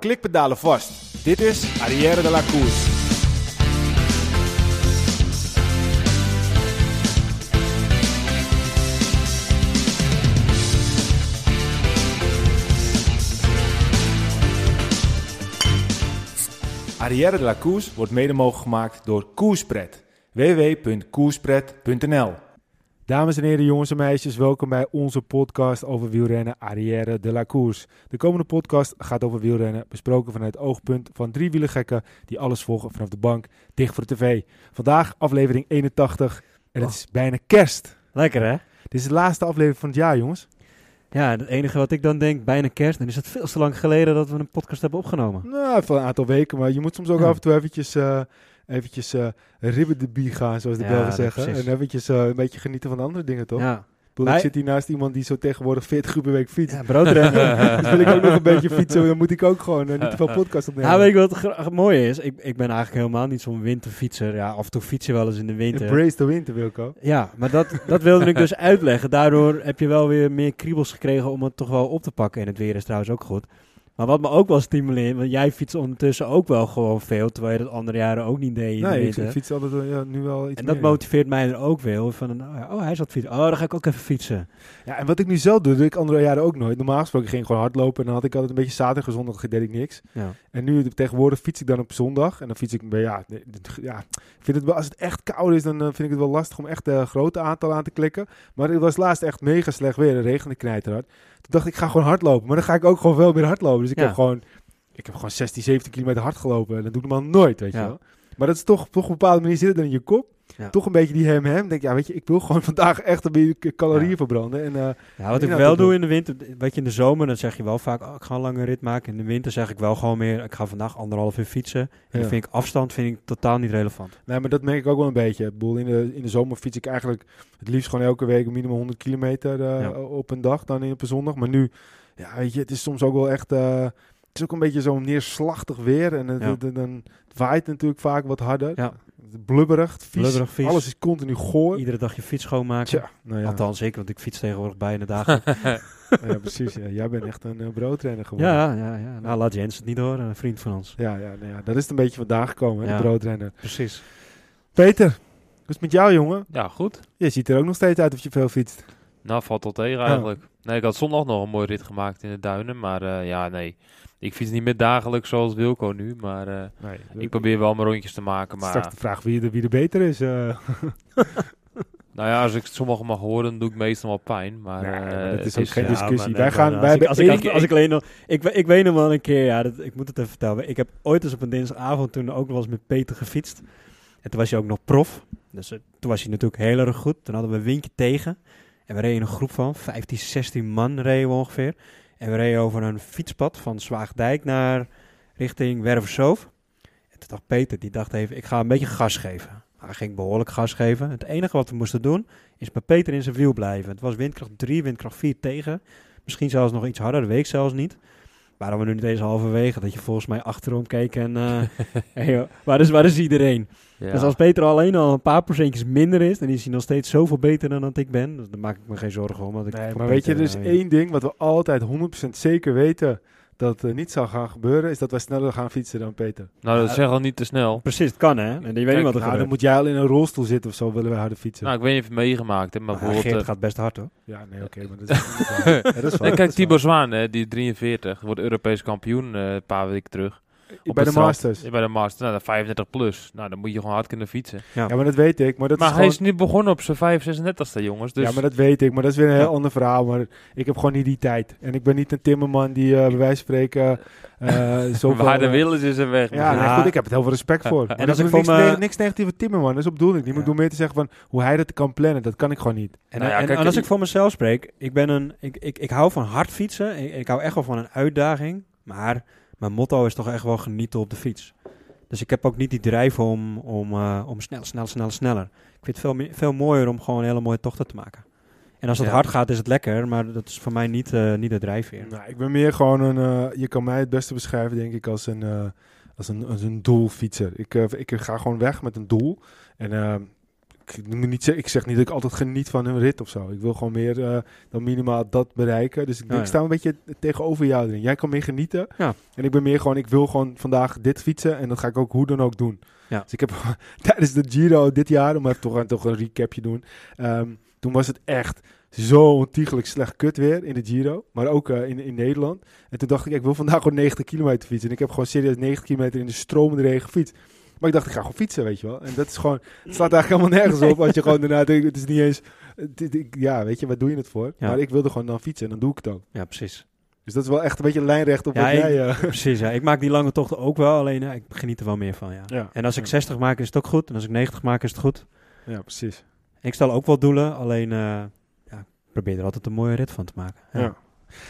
Klikpedalen vast. Dit is Arrière de la Course. Arrière de la Course wordt mede mogelijk gemaakt door Koerspret. www.koerspret.nl Dames en heren, jongens en meisjes, welkom bij onze podcast over wielrennen Arrière de la Course. De komende podcast gaat over wielrennen, besproken vanuit het oogpunt van drie wielergekken die alles volgen vanaf de bank, dicht voor de tv. Vandaag aflevering 81 en het is bijna kerst. Lekker hè? Dit is de laatste aflevering van het jaar, jongens. Ja, het enige wat ik dan denk, bijna kerst, dan is het veel te lang geleden dat we een podcast hebben opgenomen. Nou, voor een aantal weken, maar je moet soms ook Ja. af en toe eventjes, eh eventjes eh ribben de bie gaan, zoals de Ja, Belgen zeggen. precies. En eventjes eh, een beetje genieten van de andere dingen, toch? Ja, Ik, bedoel, ik Wij- zit hier naast iemand die zo tegenwoordig 40 uur per week fietst. ja broodrennen. Dus wil ik ook nog een beetje fietsen, dan moet ik ook gewoon eh, niet te veel podcast opnemen. Ja, weet je wat mooie is? Ik, ik ben eigenlijk helemaal niet zo'n winterfietser. Ja, af en toe fiets je wel eens in de winter. Embrace the winter, Wilco. Ja, maar dat, dat wilde ik dus uitleggen. Daardoor heb je wel weer meer kriebels gekregen om het toch wel op te pakken. En het weer is trouwens ook goed. Maar wat me ook wel stimuleert, want jij fietst ondertussen ook wel gewoon veel, terwijl je dat andere jaren ook niet deed Nee, ik, ik fiets altijd eh, ja, nu wel iets en dat meer. motiveert mij er ook wel. Van, oh, hij zat fietsen. Oh, dan ga ik ook even fietsen. Ja, en wat ik nu zelf doe, doe ik andere jaren ook nooit. Normaal gesproken ging ik gewoon hardlopen en dan had ik altijd een beetje zaterdag en zondag deed ik niks. Ja. En nu tegenwoordig fiets ik dan op zondag. En dan fiets ik, ja, ja vind het wel, als het echt koud is, dan eh, vind ik het wel lastig om echt een grote aantal aan te klikken. Maar het was laatst echt mega slecht weer, de regende knijterhard. Toen dacht ik, ik ga gewoon hardlopen. Maar dan ga ik ook gewoon veel meer hardlopen. Dus ik Ja. heb gewoon, ik heb gewoon 16, 17 kilometer hard gelopen. En dat doe ik normaal nooit, weet je wel. Maar dat is toch, toch op een bepaalde manier zit het dan in je kop. Ja. Toch een beetje die hem-hem. Denk, ja, weet je, ik wil gewoon vandaag echt een beetje calorieën Ja. verbranden. En, eh, Ja, wat ik wel doe in de winter, weet je, in de zomer, dan zeg je wel vaak, oh, ik ga een lange rit maken. In de winter zeg ik wel gewoon meer, ik ga vandaag anderhalf uur fietsen. En Ja. dan vind ik afstand vind ik totaal niet relevant. Nee, maar dat merk ik ook wel een beetje. Ik bedoel, in de, in de zomer fiets ik eigenlijk het liefst gewoon elke week minimum 100 kilometer eh, op een dag dan in op een zondag. Maar nu, ja, weet je, het is soms ook wel echt. eh, is ook een beetje zo'n neerslachtig weer. En het, Ja. het- dan het waait natuurlijk vaak wat harder. Ja. Blubberig, vies. Blubberig, vies. Alles is continu goor. Iedere dag je fiets schoonmaken. Tja, nou ja, Althans, ik, want ik fiets tegenwoordig bijna dagen. ja, precies. Ja. Jij bent echt een uh, broodrenner geworden. ja, ja, ja. Nou, laat Jens het niet horen, een vriend van ons. Ja, ja, nou ja, dat is een beetje vandaag gekomen, hè, Ja. de broodrenner. Precies. Peter, hoe is het met jou, jongen? Ja, goed. Je ziet er ook nog steeds uit of je veel fietst. Nou, valt al tegen eigenlijk. Nee, ik had zondag nog een mooi rit gemaakt in de duinen. Maar eh, ja, nee. Ik fiets niet meer dagelijks zoals Wilco nu. Maar eh, Nee, ik probeer wel mijn rondjes te maken. Maar Straks de vraag wie er, wie er beter is. eh. nou ja, als ik sommigen mag horen, dan doe ik meestal wel pijn. Maar, Nee, maar dat is ook geen Ja, discussie. Wij gaan- wij als ik, als ik, als ik alleen nog, ik, ik weet nog wel een keer, ja, dat, ik moet het even vertellen. Ik heb ooit eens op een dinsdagavond toen ook nog eens met Peter gefietst. En toen was hij ook nog prof. Dus toen was hij natuurlijk heel erg goed. Toen hadden we een windje tegen. En we reden een groep van 15, 16 man reden we ongeveer. En we reden over een fietspad van Zwaagdijk naar richting Werversoof. En toen dacht Peter, die dacht even, ik ga een beetje gas geven. Hij ging behoorlijk gas geven. Het enige wat we moesten doen, is bij Peter in zijn wiel blijven. Het was windkracht 3, windkracht 4 tegen. Misschien zelfs nog iets harder, dat weet ik zelfs niet. Waren we nu niet eens halverwege, dat je volgens mij achterom keek en... eh, hey joh, waar, is, waar is iedereen? ja. Dus als Peter alleen al een paar procentjes minder is, dan is hij nog steeds zoveel beter dan dat ik ben. Dus daar maak ik me geen zorgen om. Want ik Nee, maar weet je, er is eh, één ding wat we altijd 100% zeker weten dat uh, niet zal gaan gebeuren, is dat wij sneller gaan fietsen dan Peter. nou, dat zeg al niet te snel. Precies, het kan hè. En je weet niet wat er nou, dan moet jij al in een rolstoel zitten of zo, willen wij harder fietsen. Nou, ik weet niet of je het meegemaakt hebt, maar Maar bijvoorbeeld... Geert eh, gaat best hard hoor. ja, nee, oké, maar dat is, is waar. Ja, dat is waar, nee, dat kijk, Tibor Zwaan, hè, die is 43, wordt Europees kampioen eh, een paar weken terug. Op Bij de strand. Masters. Ja, bij de Masters, nou, dan 35 plus. Nou, dan moet je gewoon hard kunnen fietsen. Ja, maar dat weet ik. Maar dat maar is hij gewoon... is nu begonnen op zijn 5, 36 jongens. Dus Ja, maar dat weet ik. Maar dat is weer een heel Ja. ander verhaal. Maar ik heb gewoon niet die tijd. En ik ben niet een timmerman die uh, bij wijze van spreken uh, zoveel... waar de wil is, er weg. Ja, goed, ik heb het heel veel respect voor. En als als ik ik voor niks, me- ne- niks negatief van Timmerman, dat is op bedoeling. Die moet door meer te zeggen van hoe hij dat kan plannen. Dat kan ik gewoon niet. En, Nou ja, en, kijk, en als ik- ik voor mezelf spreek, ik, ben een, ik, ik, ik hou van hard fietsen. Ik, ik hou echt wel van een uitdaging. Maar mijn motto is toch echt wel genieten op de fiets. Dus ik heb ook niet die drijf om, om, uh, om snel, snel, snel, sneller. Ik vind het veel, meer, veel mooier om gewoon hele mooie tochten te maken. En als het Ja. hard gaat, is het lekker. Maar dat is voor mij niet, uh, niet de drijfveer. Nou, ik ben meer gewoon een... Uh, je kan mij het beste beschrijven, denk ik, als een, als een, als een doelfietser. Ik, ik ga gewoon weg met een doel. En ik, moet niet ik zeg niet dat ik altijd geniet van een rit of zo. Ik wil gewoon meer eh, dan minimaal dat bereiken. Dus ik, denk, Ja, ja. ik sta een beetje tegenover jou erin. Jij kan meer genieten. Ja. En ik ben meer gewoon, ik wil gewoon vandaag dit fietsen. En dat ga ik ook hoe dan ook doen. Dus ik heb tijdens de Giro dit jaar, om even toch, een- toch een recapje doen. ehm, toen was het echt zo ontiegelijk slecht kut weer in de Giro. Maar ook eh, in, in Nederland. En toen dacht ik, ik wil vandaag gewoon 90 kilometer fietsen. En ik heb gewoon serieus 90 kilometer in de stromende regen gefietst. Maar ik dacht, ik ga gewoon fietsen, weet je wel. En dat is gewoon, het slaat eigenlijk helemaal nergens op als je gewoon daarna denkt, het is niet eens, ja, weet je, waar doe je het voor? Ja. Maar ik wilde gewoon dan fietsen en dan doe ik het ook. Ja, precies. Dus dat is wel echt een beetje lijnrecht op Ja, wat ik- jij... eh, Precies, ja. Ik maak die lange tochten ook wel, alleen eh, ik geniet er wel meer van, ja. Ja. En als ik Ja. 60 maak is het ook goed, en als ik 90 maak is het goed. ja, precies. Ik stel ook wel doelen, alleen ja, ik probeer er altijd een mooie rit van te maken. Ja.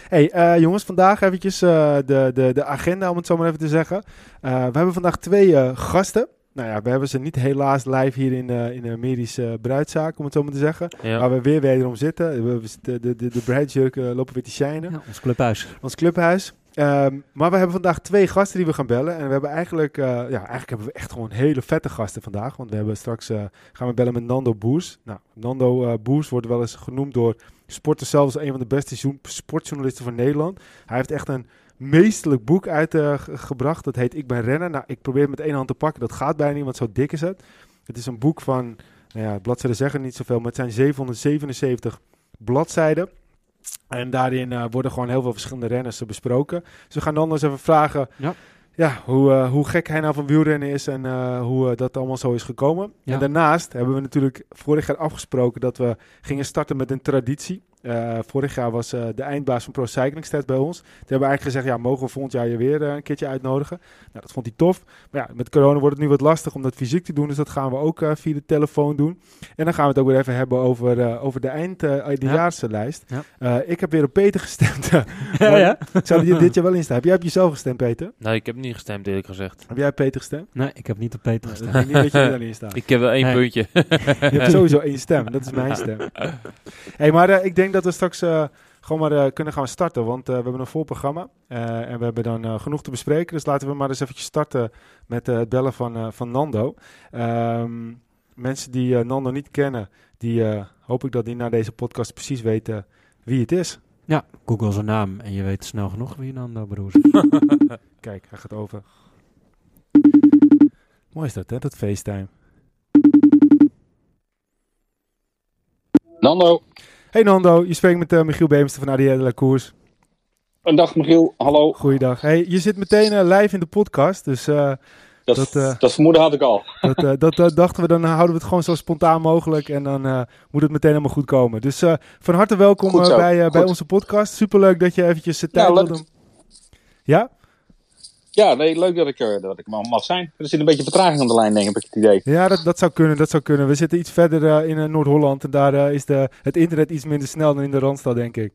Hey, eh, jongens, vandaag eventjes eh, de, de, de agenda, om het zo maar even te zeggen. Eh, we hebben vandaag twee gasten. Nou ja, we hebben ze niet helaas live hier in, in de medische bruidzaak, om het zo maar te zeggen. Ja. Waar we weer wederom zitten. Zitten- de, de, de bruidsjurken lopen weer te shinen. Ja, ons clubhuis. ons clubhuis. Ehm, maar we hebben vandaag twee gasten die we gaan bellen. En we hebben eigenlijk, ja, eigenlijk hebben we echt gewoon hele vette gasten vandaag. Want we hebben straks, gaan we bellen met Nando Boers. Nou, Nando eh, Boers wordt wel eens genoemd door sporters zelfs als een van de beste sportjournalisten van Nederland. Hij heeft echt een meesterlijk boek uitgebracht. dat heet Ik ben renner. Nou, ik probeer het met één hand te pakken. Dat gaat bijna niet, want zo dik is het. Het is een boek van, nou ja, bladzijden zeggen niet zoveel, maar het zijn 777 bladzijden. En daarin eh, worden gewoon heel veel verschillende renners eh, besproken. Dus we gaan dan eens even vragen Ja. Ja, hoe, eh, hoe gek hij nou van wielrennen is en eh, hoe eh, dat allemaal zo is gekomen. Ja. En daarnaast hebben we natuurlijk vorig jaar afgesproken dat we gingen starten met een traditie. Eh, vorig jaar was eh, de eindbaas van Pro Cycling Stats bij ons. Toen hebben we eigenlijk gezegd, ja, mogen we volgend jaar je weer eh, een keertje uitnodigen. Nou, dat vond hij tof. Maar ja, met corona wordt het nu wat lastig om dat fysiek te doen. Dus dat gaan we ook eh, via de telefoon doen. En dan gaan we het ook weer even hebben over, eh, over de eind, eh eindejaarslijst. Ja. Eh, ik heb weer op Peter gestemd. Ja, ja. Zou die dit jaar wel in staan? Heb jij op jezelf gestemd, Peter? Nee, ik heb niet gestemd eerlijk gezegd. Heb jij op Peter gestemd? Nee, ik heb niet op Peter Nou, gestemd. niet dat je er dan in staat. Ik heb wel één Nee. puntje. Je hebt sowieso één stem. Dat is mijn stem. Hey, maar ik denk dat we straks eh, gewoon maar eh, kunnen gaan starten. Want eh, we hebben een vol programma. Eh, en we hebben dan genoeg te bespreken. Dus laten we maar eens eventjes starten met eh, het bellen van, eh, van Nando. Ehm, mensen die eh, Nando niet kennen, die eh, hoop ik dat die na deze podcast precies weten wie het is. Ja, google zijn naam en je weet snel genoeg wie Nando Broers is. Kijk, hij gaat over. Mooi is dat, hè? Dat FaceTime. Nando, Hey Nando, je spreekt met eh, Michiel Beemster van de la Koers. een dag Michiel, hallo. Goeiedag. Hey, je zit meteen eh, live in de podcast, dus eh, Dat, Dat, dat vermoeden had ik al. dat, dat, dachten we, dan houden we het gewoon zo spontaan mogelijk en dan moet het meteen helemaal goed komen. Dus van harte welkom bij, bij onze podcast. Superleuk dat je eventjes tijd Ja, wilde. Ja? Ja, nee, leuk dat ik dat ik mag zijn. Er zit een beetje vertraging aan de lijn, denk ik, heb ik het idee. Ja, dat, dat zou kunnen, dat zou kunnen. We zitten iets verder eh, in eh, Noord-Holland en daar eh, is de, het internet iets minder snel dan in de Randstad, denk ik.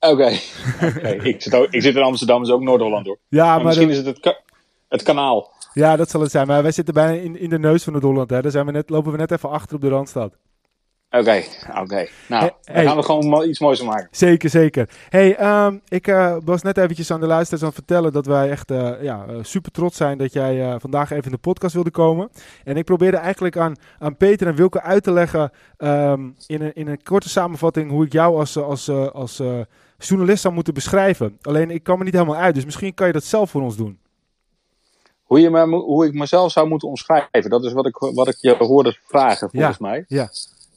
Oké, ik, zit ook- ik zit in Amsterdam, is ook Noord-Holland hoor. Ja, maar maar misschien is het het, ka- het kanaal. ja, dat zal het zijn. Maar wij zitten bijna in, in de neus van Noord-Holland. hè. Daar zijn we net, lopen we net even achter op de Randstad. Oké, oké. Nou, Hey, gaan we gewoon iets moois van maken. Zeker, zeker. Hey, ehm, ik eh, was net eventjes aan de luisteraars aan het vertellen dat wij echt eh, ja, eh, super trots zijn dat jij vandaag even in de podcast wilde komen. En ik probeerde eigenlijk aan, aan Peter en Wilke uit te leggen ehm, in, een, in een korte samenvatting hoe ik jou als, als, als journalist zou moeten beschrijven. Alleen ik kan me niet helemaal uit, dus misschien kan je dat zelf voor ons doen. Hoe, je me, hoe ik mezelf zou moeten omschrijven, dat is wat ik, wat ik je hoorde vragen, volgens mij. Ja,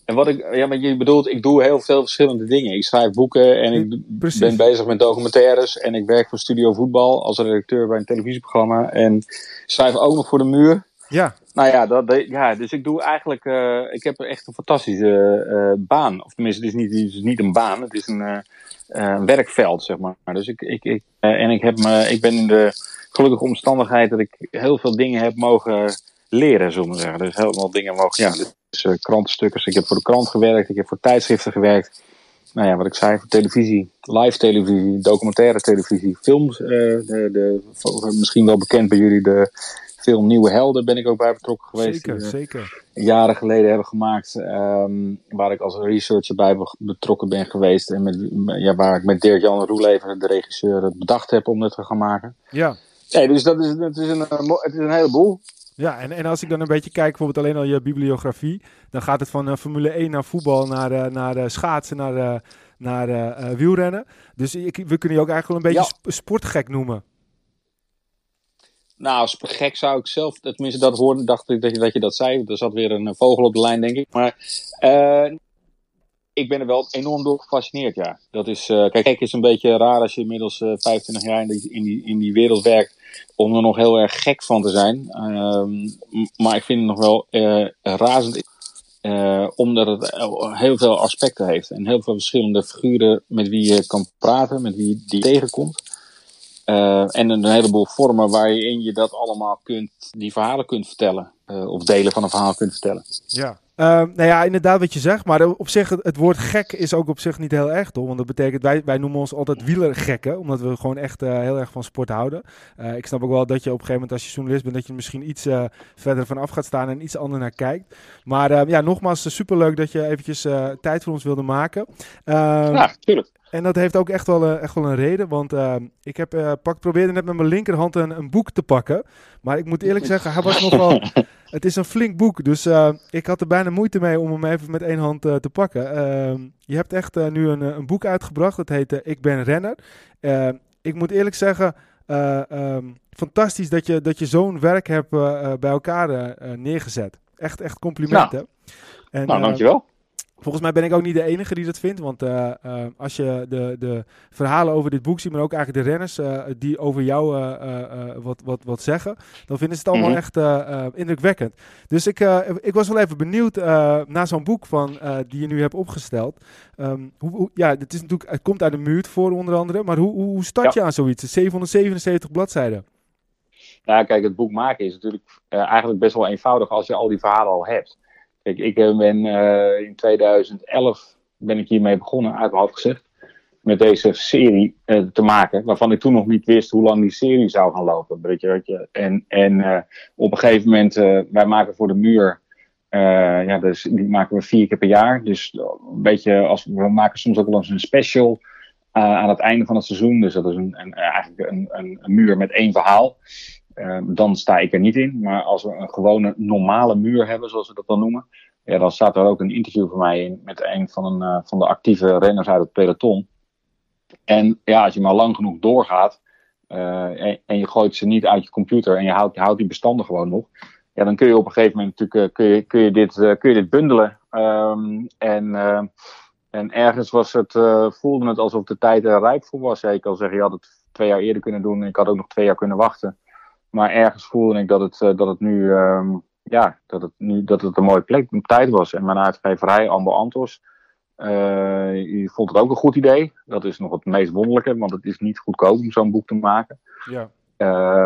En wat ik, ja, maar je bedoelt, ik doe heel veel verschillende dingen. Ik schrijf boeken en ik Precies. ben bezig met documentaires. En ik werk voor Studio Voetbal als redacteur bij een televisieprogramma. En schrijf ook nog voor de muur. ja, Nou ja, dat, ja dus ik doe eigenlijk, eh, ik heb echt een fantastische eh, baan. Of tenminste, het is niet, het is niet een baan, het is een, eh, werkveld, zeg maar. Dus ik, ik, ik, en ik, heb me, ik ben in de gelukkige omstandigheid dat ik heel veel dingen heb mogen leren, zullen we zeggen. Dus helemaal dingen mogen, ja, dus eh, krantenstukken. Ik heb voor de krant gewerkt, ik heb voor tijdschriften gewerkt. Nou ja, wat ik zei, voor televisie, live televisie, documentaire televisie, films. eh, de, de, misschien wel bekend bij jullie, de film Nieuwe Helden ben ik ook bij betrokken geweest. zeker, die we zeker. jaren geleden hebben gemaakt. ehm, waar ik als researcher bij be- betrokken ben geweest. En met, ja, waar ik met Dirk-Jan Roelever, de regisseur, het bedacht heb om het te gaan maken. Ja, Nee, dus dat is, het is, een, eh, het is een heleboel. Ja, en, en als ik dan een beetje kijk, bijvoorbeeld alleen al je bibliografie, dan gaat het van uh, Formule 1 naar voetbal, naar, uh, naar uh, schaatsen, naar, naar wielrennen. Dus ik, we kunnen je ook eigenlijk wel een beetje ja. sportgek noemen. Nou, gek zou ik zelf, tenminste dat hoorde, dacht ik dat je dat, je dat zei. Er zat weer een vogel op de lijn, denk ik. Maar uh, ik ben er wel enorm door gefascineerd, ja. Dat is, uh, kijk, het is een beetje raar als je inmiddels uh, 25 jaar in die, in, die, in die wereld werkt, om er nog heel erg gek van te zijn. Uh, maar ik vind het nog wel uh, razend, omdat het heel veel aspecten heeft. En heel veel verschillende figuren met wie je kan praten, met wie je die tegenkomt. En een heleboel vormen waarin je dat allemaal kunt, die verhalen kunt vertellen. Of delen van een verhaal kunt vertellen. Ja. Uh, nou ja, inderdaad wat je zegt. Maar op zich, het, woord gek is ook op zich niet heel erg, toch? Want dat betekent, wij, wij noemen ons altijd wielergekken. Omdat we gewoon echt heel erg van sport houden. ik snap ook wel dat je op een gegeven moment als je journalist bent, dat je misschien iets verder vanaf gaat staan en iets anders naar kijkt. Maar ja, nogmaals, superleuk dat je eventjes tijd voor ons wilde maken. Ehm, ja, tuurlijk. En dat heeft ook echt wel, uh, echt wel een reden. Want uh, ik heb uh, pak, probeerde net met mijn linkerhand een, een, boek te pakken. Maar ik moet eerlijk zeggen, hij was nog wel. Het is een flink boek. Dus ik had er bijna moeite mee om hem even met één hand te pakken. Ehm, je hebt echt nu een, een boek uitgebracht. Dat heet Ik ben renner. ik moet eerlijk zeggen. Um, fantastisch dat je, dat je zo'n werk hebt bij elkaar neergezet. Echt, echt complimenten. Nou, en, nou dankjewel. Volgens mij ben ik ook niet de enige die dat vindt. Want uh, uh, als je de, de verhalen over dit boek ziet, maar ook eigenlijk de renners uh, die over jou wat, wat, wat zeggen, dan vinden ze het allemaal -hmm. echt indrukwekkend. Dus ik, ik was wel even benieuwd naar zo'n boek van, die je nu hebt opgesteld. Um, hoe, hoe, ja, het, is natuurlijk, het komt uit de muur voor onder andere, maar hoe, hoe start je aan zoiets? 777 bladzijden. Nou, kijk, het boek maken is natuurlijk eigenlijk best wel eenvoudig als je al die verhalen al hebt. Kijk, ik ben uh, in 2011 ben ik hiermee begonnen, uit mijn hoofd gezegd, met deze serie uh, te maken, waarvan ik toen nog niet wist hoe lang die serie zou gaan lopen. Weet je, weet je. En, en op een gegeven moment, wij maken voor de muur, ja, dus die maken we vier keer per jaar. Dus een beetje, als, we maken soms ook wel eens een special aan het einde van het seizoen. Dus dat is een, een eigenlijk een, een, een muur met één verhaal. Uh, dan sta ik er niet in. Maar als we een gewone normale muur hebben, zoals we dat dan noemen, ja, dan staat er ook een interview van mij in met een van, een, uh, van de actieve renners uit het peloton. En ja, als je maar lang genoeg doorgaat uh, en, en, je gooit ze niet uit je computer en je houdt, houdt die bestanden gewoon nog, ja, dan kun je op een gegeven moment natuurlijk kun je, kun je, dit, kun je dit bundelen. Um, en, en ergens was het, voelde het alsof de tijd er rijp voor was. Ja, ik kan zeggen, je had het twee jaar eerder kunnen doen. Ik had ook nog twee jaar kunnen wachten. Maar ergens voelde ik dat het, uh, dat het nu, um, ja, dat het, nu, dat het een mooie plek, een tijd was. En mijn uitgeverij, Ambo Antos, uh, vond het ook een goed idee. Dat is nog het meest wonderlijke, want het is niet goedkoop om zo'n boek te maken. Ja.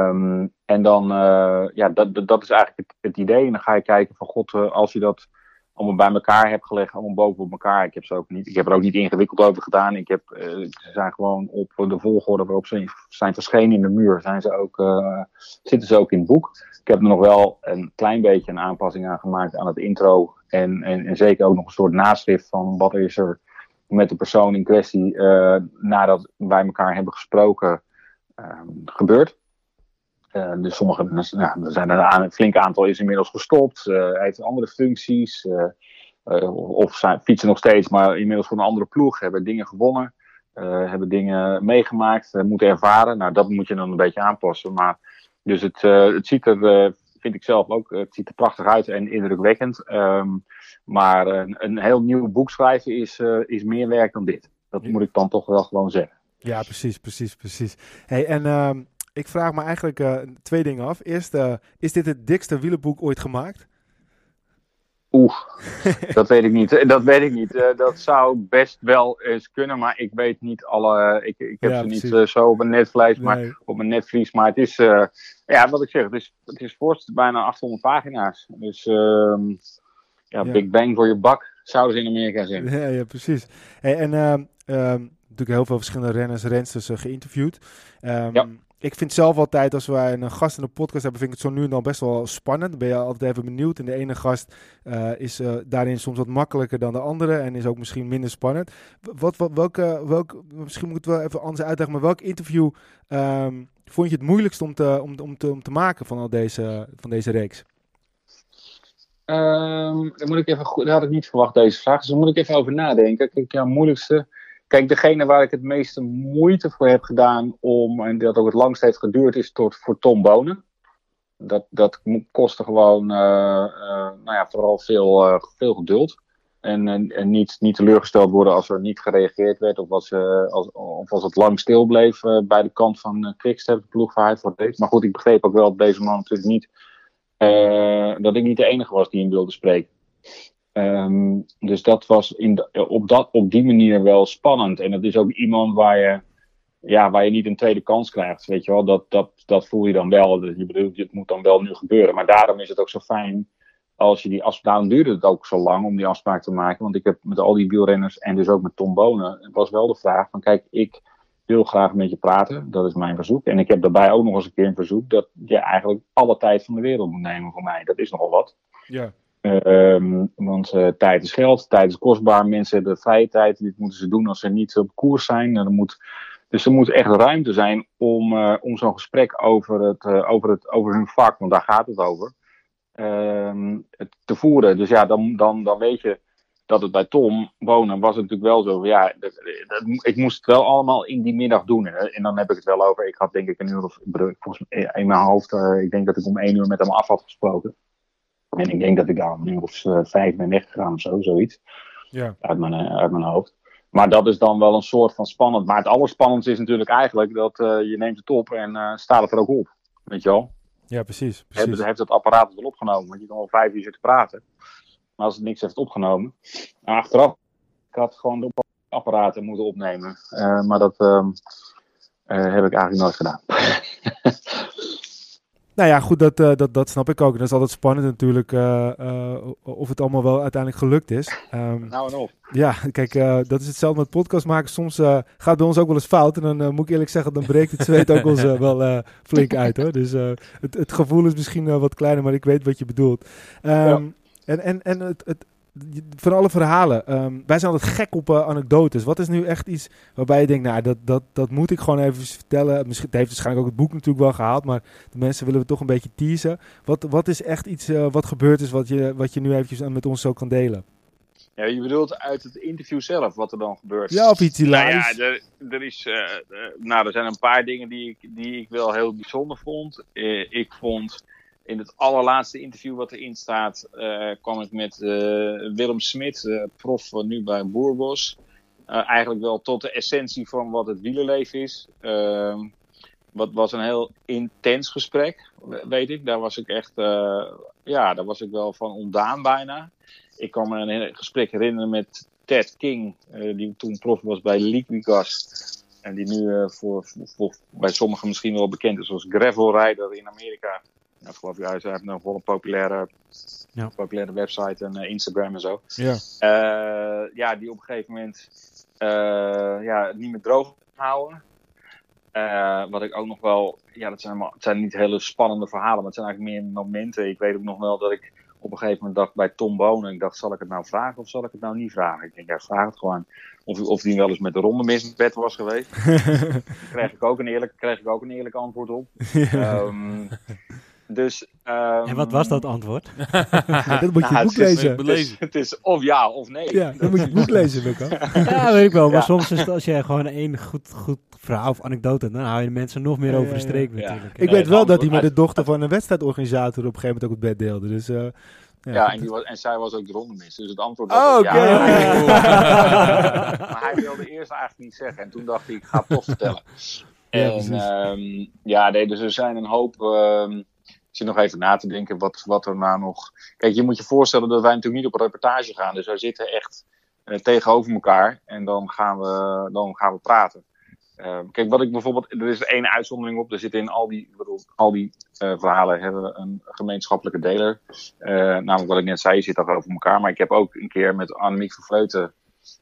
Um, en dan, uh, ja, dat, dat is eigenlijk het, het, idee. En dan ga je kijken van, god, als je dat allemaal bij elkaar heb gelegd, allemaal boven op elkaar. Ik heb, ze ook niet, ik heb er ook niet ingewikkeld over gedaan. Ik heb, uh, ze zijn gewoon op de volgorde waarop ze zijn verschenen in de muur, zijn ze ook, uh, zitten ze ook in het boek. Ik heb er nog wel een klein beetje een aanpassing aan gemaakt aan het intro. En, en, zeker ook nog een soort naschrift van wat is er met de persoon in kwestie uh, nadat wij elkaar hebben gesproken gebeurd. Uh, dus sommige, nou, er zijn er een flink aantal is inmiddels gestopt. Uh, hij heeft andere functies. Uh, of zijn, fietsen nog steeds, maar inmiddels voor een andere ploeg. Hebben dingen gewonnen. hebben dingen meegemaakt. moeten ervaren. Nou, dat moet je dan een beetje aanpassen. Maar, dus het, het ziet er, vind ik zelf ook, het ziet er prachtig uit en indrukwekkend. Um, maar een, een, heel nieuw boek schrijven is, is meer werk dan dit. Dat moet ik dan toch wel gewoon zeggen. Ja, precies, precies, precies. Hey, en uh, ik vraag me eigenlijk uh, twee dingen af. Eerst, uh, is dit het dikste wielenboek ooit gemaakt? Oeh, dat weet ik niet. Dat weet ik niet. Uh, dat zou best wel eens kunnen, maar ik weet niet alle. Ik, ik heb ja, ze precies. niet zo op een netvlies, maar nee. op een netvlies. Maar het is, ja, wat ik zeg, het is, het is voorst bijna 800 pagina's. Dus ehm, ja, ja, Big Bang voor je bak, zouden ze in Amerika zeggen. Ja, ja precies. Hey, en ehm, ehm, natuurlijk heel veel verschillende renners, rensters geïnterviewd. ja ik vind zelf altijd, als wij een gast in de podcast hebben, vind ik het zo nu en dan best wel spannend. Ben je altijd even benieuwd. En de ene gast uh, is uh, daarin soms wat makkelijker dan de andere en is ook misschien minder spannend. Wat, welke, misschien moet ik het wel even anders uitleggen, maar welk interview um, vond je het moeilijkst om te, om, om te, om te maken van al deze, van deze reeks? Um, dan moet ik even goed, dat had ik niet verwacht deze vraag, dus daar moet ik even over nadenken. Kijk, ja, moeilijkste. Kijk, degene waar ik het meeste moeite voor heb gedaan om, en dat ook het langst heeft geduurd, is tot, voor Tom Bonen. Dat, dat kostte gewoon, uh, uh, nou ja, vooral veel, uh, veel geduld. En, en, en, niet, niet teleurgesteld worden als er niet gereageerd werd. Of als, als, of als het lang stil bleef bij de kant van Quickstep, de ploeg waar hij voor deed. Maar goed, ik begreep ook wel dat deze man natuurlijk niet. dat ik niet de enige was die hem wilde spreken. Um, dus dat was in op, dat, op die manier wel spannend. En dat is ook iemand waar je, ja, waar je niet een tweede kans krijgt. Weet je wel, dat, dat, dat voel je dan wel. Je bedoelt, het moet dan wel nu gebeuren. Maar daarom is het ook zo fijn als je die afspraak, daarom duurde het ook zo lang om die afspraak te maken. Want ik heb met al die wielrenners en dus ook met Tom Bonen, was wel de vraag van kijk, ik wil graag met je praten. Dat is mijn verzoek. En ik heb daarbij ook nog eens een keer een verzoek dat je eigenlijk alle tijd van de wereld moet nemen voor mij. Dat is nogal wat. Ja. Um, want uh, tijd is geld, tijd is kostbaar. Mensen hebben vrije tijd. Dit moeten ze doen als ze niet op koers zijn. Moet, dus er moet echt ruimte zijn om, uh, om zo'n gesprek over, het, uh, over, het, over hun vak, want daar gaat het over, um, te voeren. Dus ja, dan, dan, dan weet je dat het bij Tom wonen was het natuurlijk wel zo. Ja, dat, ik moest het wel allemaal in die middag doen. En dan heb ik het wel over. Ik had denk ik een uur of in mijn hoofd. Ik denk dat ik om één uur met hem af had gesproken. En ik denk dat ik daar een uur of uh, vijf ben weggegaan of zo, zoiets. Ja. Uit, mijn, uit mijn hoofd. Maar dat is dan wel een soort van spannend. Maar het allerspannendste is natuurlijk eigenlijk dat uh, je neemt het op en uh, staat het er ook op. Weet je wel? Ja, precies. precies. Heeft, heeft het apparaat het wel opgenomen? Want je kan al vijf uur zitten praten. Maar als het niks heeft opgenomen. Nou, achteraf, ik had gewoon de apparaten moeten opnemen. Uh, maar dat uh, heb ik eigenlijk nooit gedaan. Nou ja, goed, dat, uh, dat, dat snap ik ook. En dat is altijd spannend natuurlijk uh, uh, of het allemaal wel uiteindelijk gelukt is. Um, nou en op. Ja, kijk, dat is hetzelfde met podcast maken. Soms gaat bij ons ook wel eens fout. En dan moet ik eerlijk zeggen, dan breekt het zweet ook ons wel flink uit. Hoor. Dus het, het gevoel is misschien wat kleiner, maar ik weet wat je bedoelt. Um, ja. En, en, en het, het, van alle verhalen. Um, wij zijn altijd gek op uh, anekdotes. Wat is nu echt iets waarbij je denkt, nou, dat, dat, dat moet ik gewoon even vertellen. Misschien, het heeft waarschijnlijk ook het boek natuurlijk wel gehaald, maar de mensen willen we toch een beetje teasen. Wat, wat is echt iets uh, wat gebeurd is, wat je, wat je nu eventjes met ons zo kan delen? Ja, je bedoelt uit het interview zelf, wat er dan gebeurt. Ja, of iets hilarisch. Nou ja, er, er is, uh, nou, er zijn een paar dingen die ik, die ik wel heel bijzonder vond. ik vond in het allerlaatste interview wat erin staat, uh, kwam ik met uh, Willem Smit, uh, prof nu bij Boerbos. eigenlijk wel tot de essentie van wat het wielerleven is. Ehm, wat was een heel intens gesprek, weet ik. Daar was ik echt, ja, daar was ik wel van ontdaan bijna. Ik kan me een gesprek herinneren met Ted King, die toen prof was bij Liquigas. En die nu voor, voor, bij sommigen misschien wel bekend is als gravelrijder in Amerika. Ja, geloof ik, hij heeft nog wel een populaire, ja. populaire website en uh, Instagram en zo. Ja. Uh, ja, die op een gegeven moment uh, ja, niet meer droog houden. wat ik ook nog wel, ja, dat zijn, het zijn niet hele spannende verhalen, maar het zijn eigenlijk meer momenten. Ik weet ook nog wel dat ik op een gegeven moment dacht bij Tom Bonen, ik dacht, zal ik het nou vragen of zal ik het nou niet vragen? Ik denk, ja, vraag het gewoon. Of, of die wel eens met de ronde mis in bed was geweest. kreeg, ik ook een eerlijk, kreeg ik ook een eerlijk antwoord op. Ja. Um, dus, um, en wat was dat antwoord? ja, dat moet je nou, boek het lezen. Het is, het is, of ja of nee. Ja, dan moet je het boek lezen, Luca. ja, weet ik wel. Maar ja. soms is het als je gewoon één goed, goed verhaal of anekdote, dan hou je de mensen nog meer over de streek natuurlijk. Ik weet wel dat hij met de dochter van een wedstrijdorganisator op een gegeven moment ook het bed deelde. Dus, uh, ja, ja en, die was, en zij was ook de rondemis. Dus het antwoord was oh, oké. Okay. Ja. maar hij wilde eerst eigenlijk niet zeggen. En toen dacht hij, ik ga het toch vertellen. En ja, um, ja, nee, dus er zijn een hoop... Um, ik zit nog even na te denken wat, wat er nou nog. Kijk, je moet je voorstellen dat wij natuurlijk niet op een reportage gaan. Dus wij zitten echt uh, tegenover elkaar en dan gaan we, dan gaan we praten. Uh, kijk, wat ik bijvoorbeeld. Er is één uitzondering op. Er zitten in al die, bedoel, al die uh, verhalen hebben een gemeenschappelijke deler. namelijk wat ik net zei, je zit over elkaar. Maar ik heb ook een keer met Annemiek van Vleuten.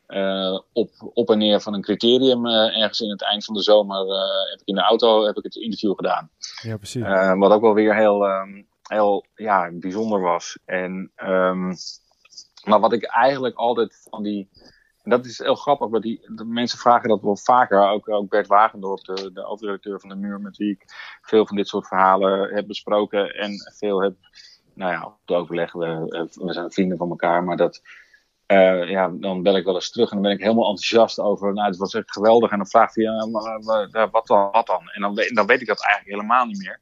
Uh, op, op en neer van een criterium uh, ergens in het eind van de zomer uh, heb ik in de auto heb ik het interview gedaan. Ja, precies. wat ook wel weer heel, um, heel ja, bijzonder was. En, um, maar wat ik eigenlijk altijd van die En dat is heel grappig, want die, de mensen vragen dat wel vaker. Ook, ook Bert Wagendorp, de, de hoofdredacteur van de Muur, met wie ik veel van dit soort verhalen heb besproken. En veel heb, nou ja, te overleggen. We, we zijn vrienden van elkaar, maar dat, uh, ja, dan bel ik wel eens terug en dan ben ik helemaal enthousiast over. Nou, het was echt geweldig. En dan vraagt hij, uh, wat, dan, wat dan? En dan, dan weet ik dat eigenlijk helemaal niet meer.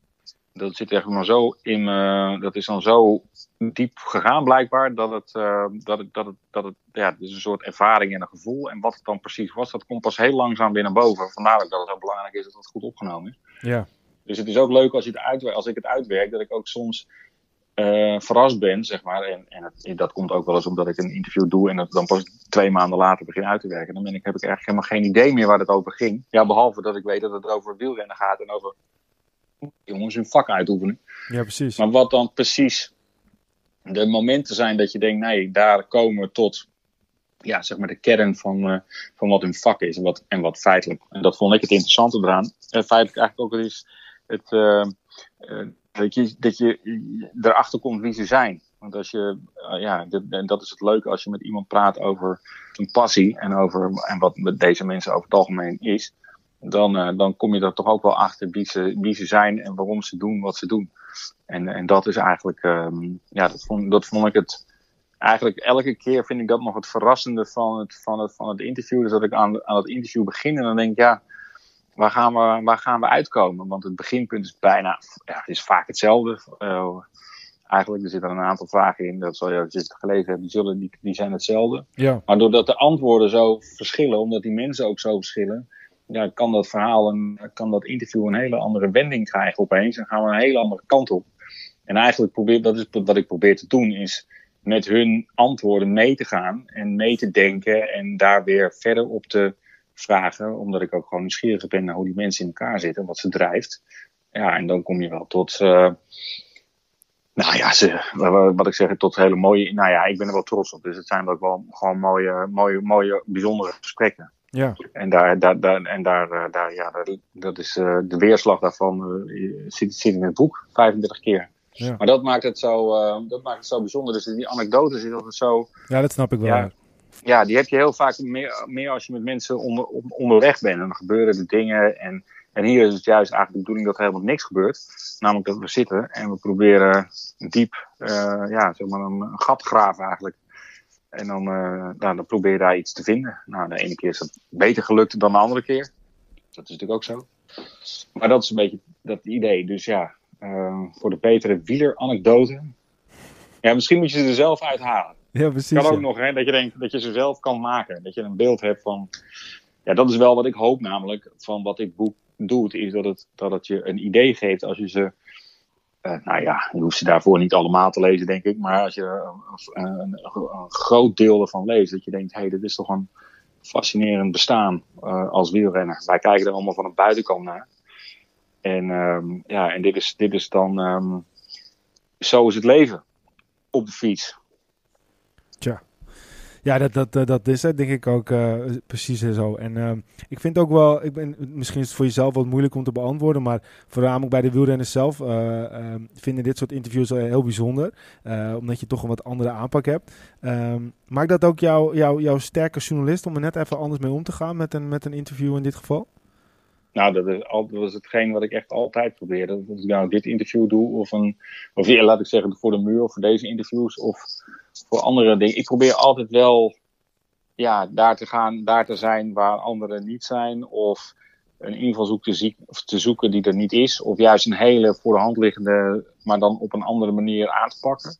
Dat zit echt maar zo in me, dat is dan zo diep gegaan blijkbaar, dat het, uh, dat het, dat het, dat het, ja, het is een soort ervaring en een gevoel. En wat het dan precies was, dat komt pas heel langzaam weer naar boven. Vandaar dat het zo belangrijk is dat het goed opgenomen is. Ja. Dus het is ook leuk als, je het als ik het uitwerk, dat ik ook soms uh, verrast ben, zeg maar. En, en het, dat komt ook wel eens omdat ik een interview doe en het dan pas twee maanden later begin uit te werken. Dan ben ik, heb ik eigenlijk helemaal geen idee meer waar het over ging. Ja, behalve dat ik weet dat het over wielrennen gaat en over jongens hun vak uitoefenen. Ja, precies. Maar wat dan precies de momenten zijn dat je denkt, nee, daar komen we tot ja, zeg maar de kern van, uh, van wat hun vak is en wat, en wat feitelijk. En dat vond ik het interessante eraan. En feitelijk eigenlijk ook is het, dat, je, dat je erachter komt wie ze zijn. Want als je, ja, en dat is het leuke als je met iemand praat over een passie en over en wat met deze mensen over het algemeen is dan, uh, dan kom je er toch ook wel achter wie ze, wie ze zijn en waarom ze doen wat ze doen. En, en dat is eigenlijk, um, ja, dat vond, dat vond ik het. Eigenlijk elke keer vind ik dat nog het verrassende van het, van het, van het interview. Dus dat ik aan, aan het interview begin en dan denk ik, ja, waar gaan, we, waar gaan we uitkomen? Want het beginpunt is bijna, ja, het is vaak hetzelfde. Uh, eigenlijk, er zitten een aantal vragen in, dat zal je het gelezen hebt, die, zullen, die, die zijn hetzelfde. Ja. Maar doordat de antwoorden zo verschillen, omdat die mensen ook zo verschillen, ja, kan dat verhaal en kan dat interview een hele andere wending krijgen opeens. En gaan we een hele andere kant op. En eigenlijk probeer, dat is wat ik probeer te doen, is met hun antwoorden mee te gaan en mee te denken en daar weer verder op te vragen. Omdat ik ook gewoon nieuwsgierig ben naar hoe die mensen in elkaar zitten, wat ze drijft. Ja, en dan kom je wel tot, uh, nou ja, ze, wat ik zeg, tot hele mooie, nou ja, ik ben er wel trots op. Dus het zijn ook wel gewoon mooie, mooie, mooie, bijzondere gesprekken. Ja. En daar, daar, daar, en daar, daar ja, dat, dat is uh, de weerslag daarvan uh, zit, zit in het boek 35 keer. Ja. Maar dat maakt het zo, uh, dat maakt het zo bijzonder. Dus die anekdotes is altijd zo. Ja, dat snap ik wel. Ja, ja, die heb je heel vaak meer, meer als je met mensen onder, onderweg bent. En dan gebeuren er dingen. En, en hier is het juist eigenlijk de bedoeling dat er helemaal niks gebeurt. Namelijk dat we zitten en we proberen diep, ja, zeg maar een, een gat graven eigenlijk. En dan, uh, nou, dan probeer je daar iets te vinden. Nou, de ene keer is dat beter gelukt dan de andere keer. Dat is natuurlijk ook zo. Maar dat is een beetje dat idee. Dus ja, uh, voor de betere wieler-anekdote. Ja, misschien moet je ze er zelf uithalen. Ja, precies. Kan ook ja. nog, hè, dat je denkt dat je ze zelf kan maken. Dat je een beeld hebt van. Ja, dat is wel wat ik hoop, namelijk van wat dit boek doet, is dat het, dat het je een idee geeft als je ze uh, nou ja, je hoeft ze daarvoor niet allemaal te lezen, denk ik. Maar als je een, een, een, een groot deel ervan leest, dat je denkt: hé, hey, dit is toch een fascinerend bestaan uh, als wielrenner. Wij kijken er allemaal van een buitenkant naar. En, um, ja, en dit, is, dit is dan. Um, zo is het leven op de fiets. Ja, dat, dat, dat is het denk ik ook uh, precies zo. En uh, ik vind ook wel, ik ben, misschien is het voor jezelf wat moeilijk om te beantwoorden, maar voornamelijk bij de wielrenners zelf vinden dit soort interviews heel bijzonder, omdat je toch een wat andere aanpak hebt. Um, maakt dat ook jou, jou, jouw sterke journalist om er net even anders mee om te gaan met een, met een interview in dit geval? Nou, dat is, al, dat is hetgeen wat ik echt altijd probeer. Dat ik nou dit interview doe, of, een, of ja, laat ik zeggen, voor de muur, of voor deze interviews, of voor andere dingen. Ik probeer altijd wel ja, daar te gaan, daar te zijn waar anderen niet zijn. Of een invalshoek te, zie, of te zoeken die er niet is. Of juist een hele voor de hand liggende, maar dan op een andere manier aan te pakken.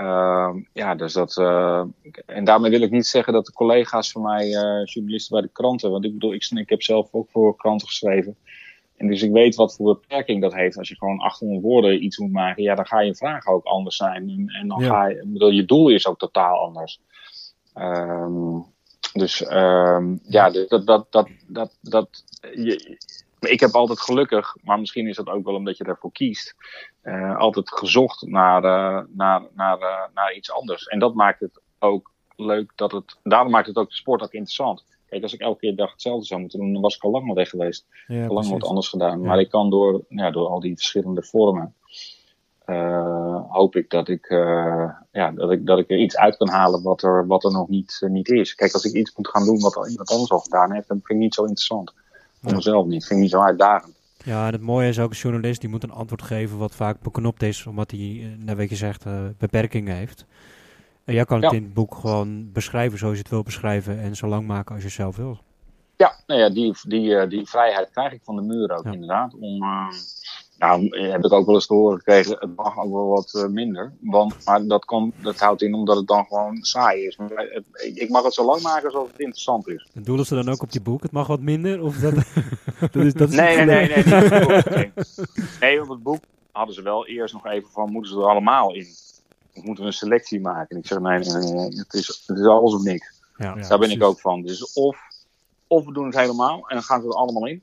Uh, ja, dus dat. Uh, en daarmee wil ik niet zeggen dat de collega's van mij, uh, journalisten bij de kranten. Want ik bedoel, ik, ik heb zelf ook voor kranten geschreven. En dus ik weet wat voor beperking dat heeft. Als je gewoon 800 woorden iets moet maken, ja, dan ga je vraag ook anders zijn. En, en dan Ja. ga je, bedoel, je doel is ook totaal anders. Um, dus um, ja, dus dat, dat, dat, dat, dat, je, ik heb altijd gelukkig, maar misschien is dat ook wel omdat je daarvoor kiest, uh, altijd gezocht naar, uh, naar, naar, uh, naar iets anders. En dat maakt het ook leuk dat het, daarom maakt het ook de sport ook interessant. Kijk, als ik elke keer dag hetzelfde zou moeten doen, dan was ik al lang wel weg geweest. Ja, al lang wat anders gedaan. Ja. Maar ik kan door, ja, door al die verschillende vormen, hoop ik dat ik, ja, dat ik dat ik er iets uit kan halen wat er, wat er nog niet, niet is. Kijk, als ik iets moet gaan doen wat iemand anders al gedaan heeft, dan vind ik niet zo interessant. Voor mezelf niet. Vind ik niet zo uitdagend. Ja, en het mooie is ook een journalist die moet een antwoord geven wat vaak beknopt is, omdat hij, net wat je zegt, beperkingen heeft. En jij kan het in het boek gewoon beschrijven zoals je het wil beschrijven en zo lang maken als je zelf wil. Ja, nou ja die, die, eh, die vrijheid krijg ik van de muur ook inderdaad. Om, uh, nou, heb ik ook wel eens te horen gekregen, het mag ook wel wat uh, minder. Want, maar dat, komt, dat houdt in omdat het dan gewoon saai is. Maar het, ik mag het zo lang maken zoals het interessant is. En doelen ze dan ook op je boek, het mag wat minder? Of dat, dat is, dat is nee, nee, nee, nee, nee, nee. op het boek hadden ze wel eerst nog even van, moeten ze er allemaal in? Of moeten we een selectie maken? En ik zeg, nee, nee, nee, het, is, het is alles of niks. Ja, Daar ben ik ook van. Dus of of we doen het helemaal en dan gaan we er allemaal in.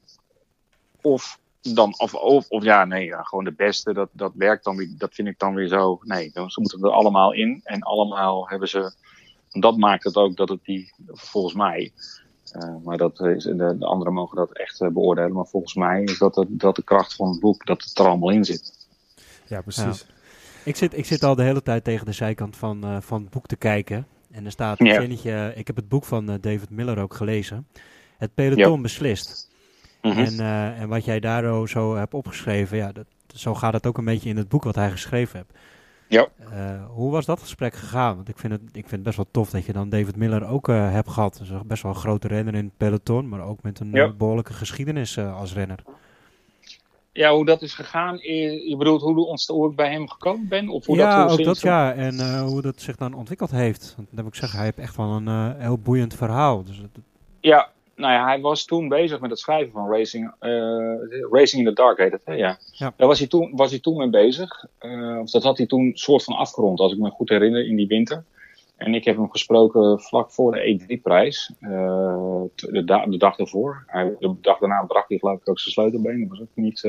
Of dan, of, of, of ja, nee, ja, gewoon de beste, dat, dat werkt dan weer, dat vind ik dan weer zo. Nee, dan ze moeten er allemaal in en allemaal hebben ze. Dat maakt het ook dat het die, volgens mij, uh, maar dat is, de, de, anderen mogen dat echt uh, beoordelen. Maar volgens mij is dat, de, dat de kracht van het boek, dat het er allemaal in zit. Ja, precies. Ik, zit, ik zit al de hele tijd tegen de zijkant van, uh, van het boek te kijken. En er staat een zinnetje, ik heb het boek van David Miller ook gelezen het peloton beslist. Mhm. en, uh, en wat jij daar zo hebt opgeschreven, ja, dat, zo gaat het ook een beetje in het boek wat hij geschreven heeft. Ja. Uh, hoe was dat gesprek gegaan? Want ik vind, het, ik vind het best wel tof dat je dan David Miller ook uh, hebt gehad. Dus best wel een grote renner in het peloton, maar ook met een behoorlijke geschiedenis als renner. Ja, hoe dat is gegaan, je bedoelt hoe, hoe ik bij hem gekomen ben? Of hoe ja, dat, ook dat ja. En hoe dat zich dan ontwikkeld heeft. Want dan moet ik zeggen, hij heeft echt wel een heel boeiend verhaal. Dus ja, nou ja, hij was toen bezig met het schrijven van Racing, uh, Racing in the Dark heet het, hè? Ja. ja. Daar was hij toen, was hij toen mee bezig. Uh, of dat had hij toen soort van afgerond, als ik me goed herinner, in die winter. En ik heb hem gesproken vlak voor de E3-prijs, uh, de, da de, dag ervoor. Hij, de dag daarna brak hij geloof ik ook zijn sleutelbeen. Dat was ook niet,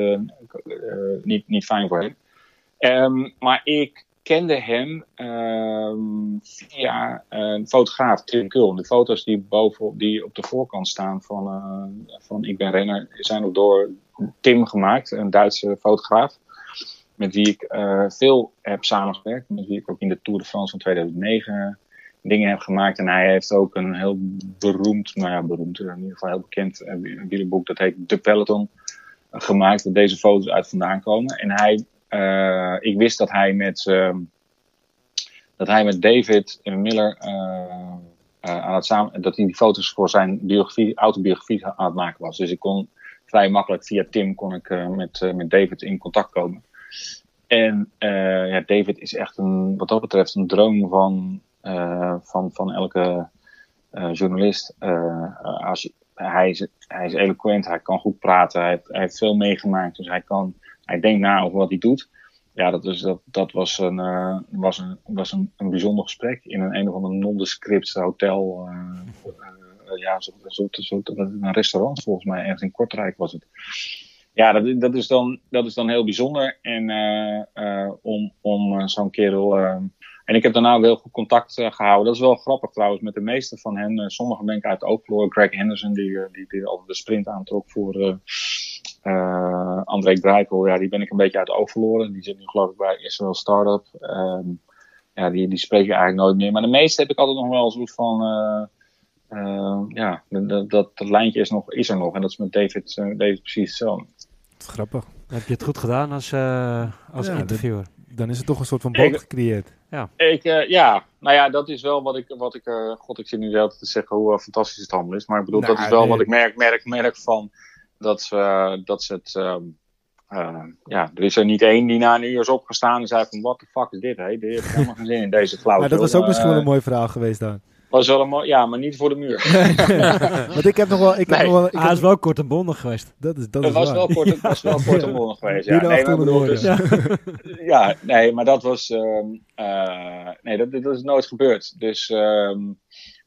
niet, niet fijn voor hem. Um, maar ik kende hem uh, via een fotograaf, Tim Kul. De foto's die, boven, die op de voorkant staan van, uh, van Ik ben renner zijn ook door Tim gemaakt, een Duitse fotograaf. Met wie ik uh, veel heb samengewerkt. Met wie ik ook in de Tour de France van 2009 dingen heb gemaakt. En hij heeft ook een heel beroemd, nou ja, beroemd, in ieder geval heel bekend wielerboek. Dat heet The Peloton gemaakt. Waar deze foto's uit vandaan komen. En hij uh, ik wist dat hij met, uh, dat hij met David Miller uh, aan het samen, dat hij die foto's voor zijn biografie, autobiografie aan het maken was. Dus ik kon vrij makkelijk via Tim kon ik met, met David in contact komen. En ja, David is echt een, wat dat betreft een droom van, van, van elke journalist. als hij, is, hij is eloquent, hij kan goed praten, hij hij heeft veel meegemaakt, dus hij kan hij denkt na over wat hij doet. Ja, dat, is, dat, dat was, een, uh, was, een, was een, een bijzonder gesprek in een, een of ander nondescript hotel. Uh, uh, ja, zo, zo, zo, een restaurant volgens mij, ergens in Kortrijk was het. Ja, dat, dat, is, dan, dat is dan heel bijzonder. En om, om zo'n kerel. en ik heb daarna wel goed contact gehouden. Dat is wel grappig trouwens met de meeste van hen. sommigen ben ik uit ook voor Greg Henderson, die, die, die altijd de sprint aantrok voor uh, André Grijpel, ja, die ben ik een beetje uit het oog verloren. Die zit nu geloof ik bij Israel Startup. Um, ja, die, die spreek je eigenlijk nooit meer. Maar de meeste heb ik altijd nog wel een soort van... Uh, uh, ja, dat, dat, dat, lijntje is, nog, is er nog. En dat is met David, David precies zo. Grappig. Heb je het goed gedaan als, als ja, interviewer? dan is het toch een soort van band gecreëerd. Ja. Ik, ja, nou ja, dat is wel wat ik, wat ik god, ik zit nu altijd te zeggen hoe fantastisch het allemaal is. Maar ik bedoel, nou, dat is wel wat ik merk, merk, merk van dat ze, dat ze het. Uh, ja, er is er niet één die na een uur is opgestaan en zei van what the fuck is dit? Hey? Dit heeft helemaal geen zin in deze flauw. Maar dat was ook misschien wel een mooi verhaal geweest dan. Was wel een mooi, ja, maar niet voor de muur. Want ik heb nog wel. Ik heb nog wel ik ah, is wel kort en bondig geweest. Dat is, dat het is was, wel kort, was wel kort en bondig geweest. Ja, nee, maar bedoel, dus, ja. nee, maar dat was. Um, uh, nee, dat, dat is nooit gebeurd. Dus. Um,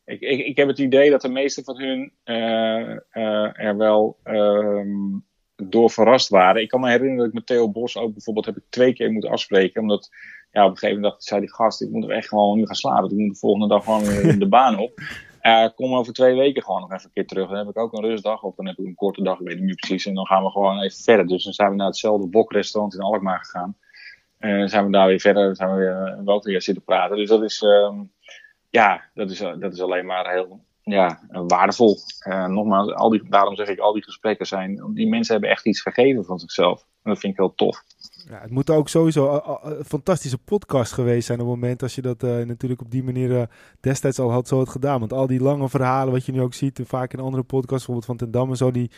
ik, ik, ik heb het idee dat de meeste van hun uh, uh, er wel um, door verrast waren. Ik kan me herinneren dat ik met Theo Bos ook bijvoorbeeld heb ik twee keer moeten afspreken. Omdat ja, op een gegeven moment zei die gast, ik moet er echt gewoon nu gaan slapen. Ik moet de volgende dag gewoon de baan op. Uh, kom over twee weken gewoon nog even een keer terug. Dan heb ik ook een rustdag of dan heb ik een korte dag, ik weet niet meer precies. En dan gaan we gewoon even verder. Dus dan zijn we naar hetzelfde bokrestaurant in Alkmaar gegaan. En zijn we daar weer verder, zijn we weer, wel weer zitten praten. Dus dat is, ehm, ja, dat is, dat is alleen maar heel ja, waardevol. nogmaals, al die, daarom zeg ik, al die gesprekken zijn, die mensen hebben echt iets gegeven van zichzelf. En dat vind ik heel tof. Ja, het moet ook sowieso een fantastische podcast geweest zijn op het moment als je dat uh, natuurlijk op die manier uh, destijds al had zo had gedaan. Want al die lange verhalen, wat je nu ook ziet, vaak in andere podcasts, bijvoorbeeld van Ten Damme, zo die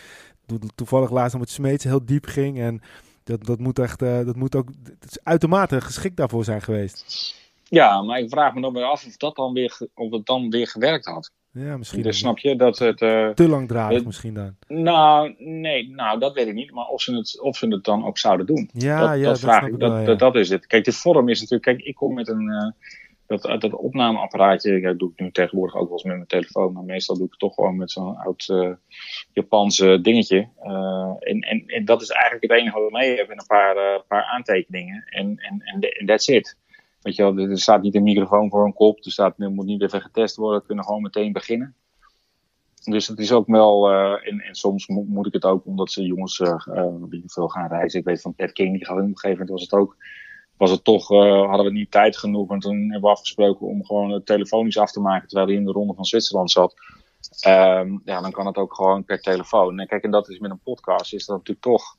toevallig laatst nog met Smeets heel diep ging. En dat, dat moet echt, uh, dat moet ook het is uitermate geschikt daarvoor zijn geweest. Ja, maar ik vraag me dan weer af of dat dan weer, of het dan weer gewerkt had. Ja, misschien. Dus snap je dat het. Uh, te langdradig misschien dan. Nou, nee, nou, dat weet ik niet. Maar of ze het, of ze het dan ook zouden doen. Ja, dat, ja, dat, vraag ik. Dat, dat, dat, is het. Kijk, dit vorm is natuurlijk. Kijk, ik kom met een. Uh, dat, dat opnameapparaatje, dat doe ik nu tegenwoordig ook wel eens met mijn telefoon. Maar meestal doe ik het toch gewoon met zo'n oud uh, Japanse dingetje. en, en, en dat is eigenlijk het enige wat ik mee heb. En een paar, paar aantekeningen. En, en, en that's it. Weet je wel, er staat niet een microfoon voor een kop, er, staat, moet niet even getest worden, we kunnen gewoon meteen beginnen. Dus het is ook wel, uh, en, en, soms moet ik het ook, omdat ze jongens uh, uh, veel gaan reizen. Ik weet van Ted King, die gaat op een gegeven moment was het ook, was het toch, hadden we niet tijd genoeg. En toen hebben we afgesproken om gewoon het telefonisch af te maken terwijl hij in de ronde van Zwitserland zat. Um, ja, dan kan het ook gewoon per telefoon. En kijk, en dat is met een podcast, is dat natuurlijk toch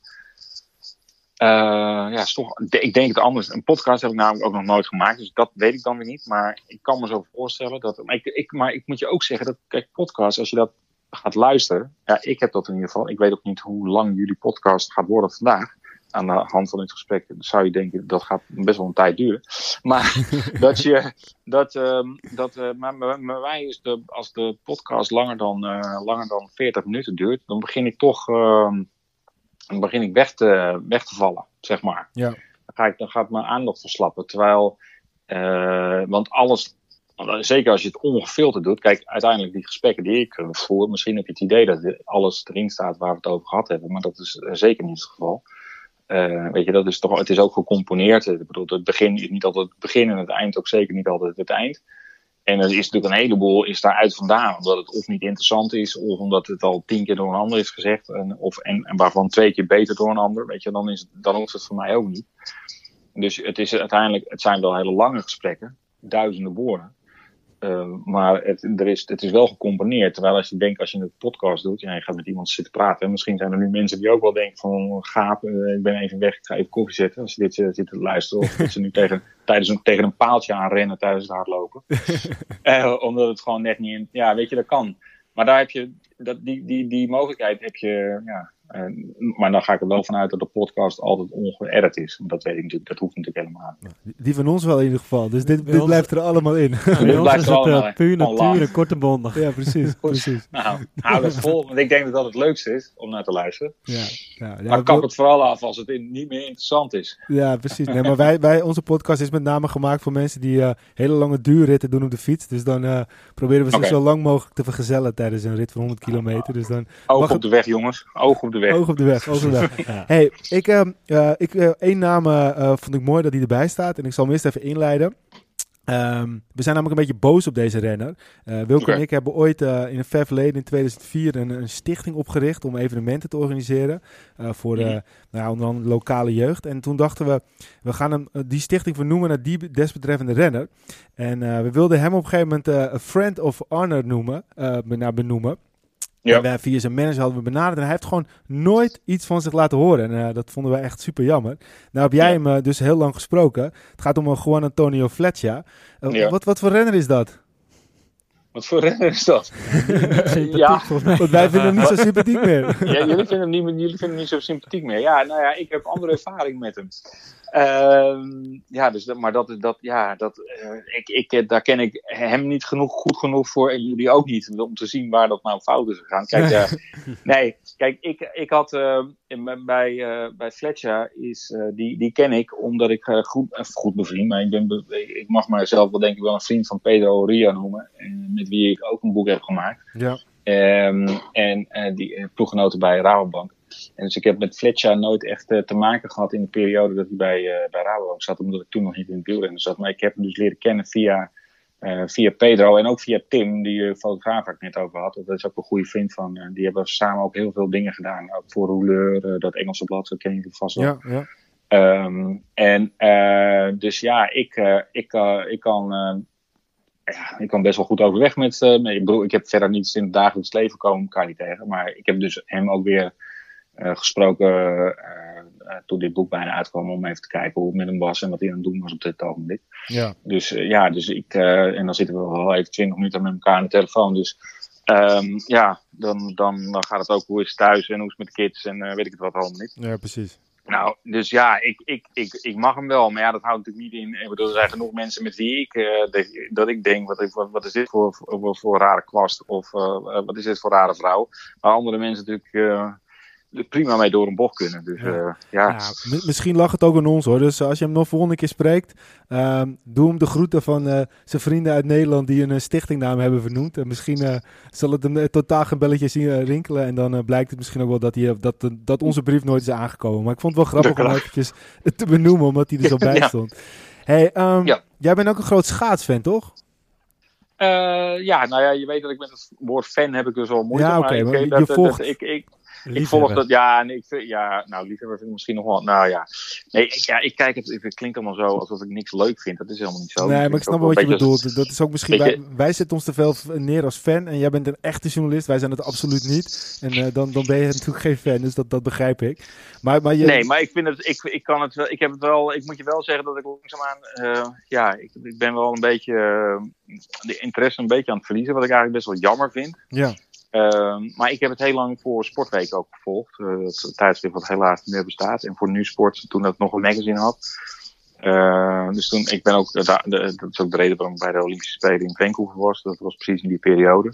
ja, is toch, ik denk het anders. Een podcast heb ik namelijk ook nog nooit gemaakt, dus dat weet ik dan weer niet. Maar ik kan me zo voorstellen dat. Maar ik, ik, maar ik moet je ook zeggen dat, kijk, podcast, als je dat gaat luisteren. Ja, ik heb dat in ieder geval. Ik weet ook niet hoe lang jullie podcast gaat worden vandaag. Aan de hand van dit gesprek zou je denken dat gaat best wel een tijd duren. Maar dat je. Dat, uh, dat, uh, maar bij mij is de, als de podcast langer dan, uh, langer dan 40 minuten duurt, dan begin ik toch. Ehm, dan begin ik weg te, weg te vallen, zeg maar. Ja. Dan, ga ik, dan gaat mijn aandacht verslappen. Terwijl, uh, want alles, zeker als je het ongefilterd doet, kijk, uiteindelijk die gesprekken die ik voer, misschien heb je het idee dat alles erin staat waar we het over gehad hebben, maar dat is zeker niet het geval. Uh, weet je, dat is toch, het is ook gecomponeerd. Ik bedoel, het begin is niet altijd het begin en het eind ook zeker niet altijd het eind. En er is natuurlijk een heleboel is daaruit vandaan. Omdat het of niet interessant is, of omdat het al tien keer door een ander is gezegd. En, of, en, en waarvan twee keer beter door een ander. Weet je, dan, is dan hoeft het voor mij ook niet. Dus het, is uiteindelijk, het zijn wel hele lange gesprekken. Duizenden woorden. Uh, maar het, er is, het is wel gecomponeerd. Terwijl als je denkt, als je een podcast doet, ja, je gaat met iemand zitten praten. En misschien zijn er nu mensen die ook wel denken van, gaap, uh, ik ben even weg, ik ga even koffie zetten. Als ze dit uh, zitten te luisteren. Of dat ze nu tegen, tijdens een, tegen een paaltje aanrennen tijdens het hardlopen. omdat het gewoon net niet in, ja, weet je, dat kan. Maar daar heb je, dat, die, die, die mogelijkheid heb je, ja, uh, maar dan ga ik er wel vanuit dat de podcast altijd ongeëdit is. Want dat weet ik natuurlijk, dat hoeft natuurlijk helemaal niet. Die van ons wel in ieder geval. Dus dit, dit blijft er allemaal in. Ja, dit blijft er allemaal in. Puur natuur en korte bondig. Ja, precies. precies. Nou, hou het vol. Want ik denk dat dat het leukste is om naar te luisteren. Ja, ja, ja maar kap het vooral af als het in, niet meer interessant is. Ja, precies. Nee, maar wij, wij, onze podcast is met name gemaakt voor mensen die uh, hele lange duurritten doen op de fiets. Dus dan uh, proberen we ze okay. zo lang mogelijk te vergezellen tijdens een rit van 100 kilometer. Dus dan Oog op het... de weg, jongens. Oog op de weg. Oog op de weg. Oog op de weg. ja. Hey, ik, uh, uh, ik, uh, één naam vond ik mooi dat hij erbij staat. En ik zal hem eerst even inleiden. Um, we zijn namelijk een beetje boos op deze renner. Uh, Wilco okay. en ik hebben ooit uh, in een ver verleden, in 2004, een, een, stichting opgericht om evenementen te organiseren. Uh, voor de, mm. nou, onder andere lokale jeugd. En toen dachten we, we gaan hem, die stichting vernoemen naar die desbetreffende renner. En we wilden hem op een gegeven moment een friend of honor noemen, naar benoemen. Ja. En wij via zijn manager hadden we benaderd. En hij heeft gewoon nooit iets van zich laten horen. En uh, dat vonden wij echt super jammer. Nou heb jij ja. hem uh, dus heel lang gesproken. Het gaat om een Juan Antonio Fletcher. Ja. wat, wat voor renner is dat? Wat voor renner is dat? ja, want wij vinden hem niet zo sympathiek meer. ja, jullie vinden hem niet, jullie vinden hem niet zo sympathiek meer. Ja, nou ja, ik heb andere ervaring met hem. Uh, ja, dus dat, maar dat, dat, ja, dat, uh, ik, ik, daar ken ik hem niet genoeg, goed genoeg voor en jullie ook niet, om te zien waar dat nou fout is gegaan. Kijk, uh, nee, kijk, ik, ik had in, bij, bij Fletcher, is, die, die ken ik omdat ik goed, goed bevriend, maar ik, ben, ik mag mijzelf wel denk ik wel een vriend van Pedro Ria noemen, met wie ik ook een boek heb gemaakt. Ja. Um, en die ploeggenoten bij Rabobank. En dus ik heb met Fletcher nooit echt uh, te maken gehad in de periode dat hij bij, uh, bij Rabobank zat, omdat ik toen nog niet in het wielrennen zat. Maar ik heb hem dus leren kennen via, uh, via Pedro en ook via Tim, die fotograaf waar ik net over had. Dat is ook een goede vriend van. die hebben samen ook heel veel dingen gedaan. Ook voor Rouleur, dat Engelse blad, dat ken je vast wel. Ja, ja. Um, en dus ja, ik, ik, ik kan ja, ik kan best wel goed overweg met. Uh, ik, bedoel, ik heb verder niets in het dagelijks leven komen elkaar niet tegen. Maar ik heb dus hem ook weer gesproken uh, toen dit boek bijna uitkwam. Om even te kijken hoe het met hem was en wat hij aan het doen was op dit ogenblik. Ja. Dus ja, dus ik. en dan zitten we wel even 20 minuten met elkaar aan de telefoon. Dus um, ja, dan, dan, dan gaat het ook hoe is het thuis en hoe is het met de kids en weet ik het wat allemaal niet. Ja, precies. Nou, dus ja, ik, ik, ik, ik mag hem wel. Maar ja, dat houdt natuurlijk niet in. Ik bedoel, er zijn genoeg mensen met wie ik, uh, dat ik denk, wat, wat, wat is dit voor, voor, voor rare kwast? Of uh, wat is dit voor rare vrouw? Maar andere mensen natuurlijk prima mee door een bocht kunnen. Dus, ja. Uh, ja. ja misschien lag het ook aan ons hoor. Dus als je hem nog volgende keer spreekt, uh, doe hem de groeten van uh, zijn vrienden uit Nederland die een stichtingnaam hebben vernoemd. En misschien zal het hem totaal geen belletje zien rinkelen. En dan blijkt het misschien ook wel dat, hij, dat, dat onze brief nooit is aangekomen. Maar ik vond het wel grappig om eventjes te benoemen, omdat hij er zo bij stond. Hey, um, ja. jij bent ook een groot schaatsfan, toch? ja, nou ja, je weet dat ik met het woord fan heb ik dus al moeite. Ja, oké. Okay, maar, maar je dat, volgt... Dat, ik, ik, ik volg dat, ja, en ik, ja, nou, liefhebber vind ik misschien nog wel, nou ja. Nee, ik, ja, ik kijk het, het klinkt allemaal zo alsof ik niks leuk vind. Dat is helemaal niet zo. Nee, maar ik snap wel wat je bedoelt. Dat is ook misschien, wij, wij zetten ons te veel neer als fan en jij bent een echte journalist. Wij zijn het absoluut niet. En uh, dan, dan ben je natuurlijk geen fan, dus dat, dat begrijp ik. Maar, maar je... Nee, maar ik vind het, ik, ik kan het wel, ik heb het wel, ik moet je wel zeggen dat ik langzaamaan, uh, ja, ik, ik ben wel een beetje, uh, de interesse een beetje aan het verliezen, wat ik eigenlijk best wel jammer vind. Ja. Uh, maar ik heb het heel lang voor Sportweek ook gevolgd. Uh, het tijdschrift wat helaas niet meer bestaat. En voor Nusport, toen dat nog een magazine had. Uh, dus toen, ik ben ook, de, de, dat is ook de reden waarom ik bij de Olympische Spelen in Vancouver was. Dat was precies in die periode.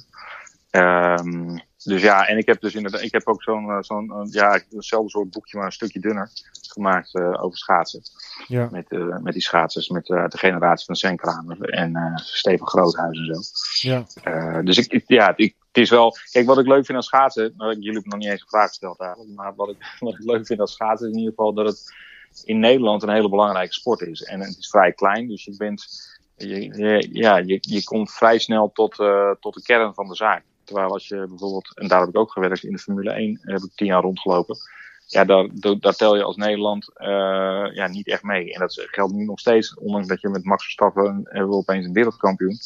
Um, dus ja, en ik heb dus inderdaad, ik heb ook zo'n, zo'n ja, hetzelfde soort boekje, maar een stukje dunner gemaakt uh, over schaatsen. Ja. Met, uh, met die schaatsers, met de generatie van Sen Kramer en Steven Groothuis en zo. Ja. dus ik, ik ja, ik, het is wel, kijk, wat ik leuk vind aan schaatsen, nou, jullie hebben nog niet eens een vraag gesteld eigenlijk, maar wat ik, wat ik leuk vind aan schaatsen is in ieder geval dat het in Nederland een hele belangrijke sport is. En het is vrij klein, dus je bent, je, ja, je, je komt vrij snel tot, tot de kern van de zaak. Terwijl als je bijvoorbeeld, en daar heb ik ook gewerkt in de Formule 1, heb ik tien jaar rondgelopen. Ja, daar, daar tel je als Nederland uh, ja, niet echt mee. En dat geldt nu nog steeds, ondanks dat je met Max Verstappen hebben we opeens een wereldkampioen.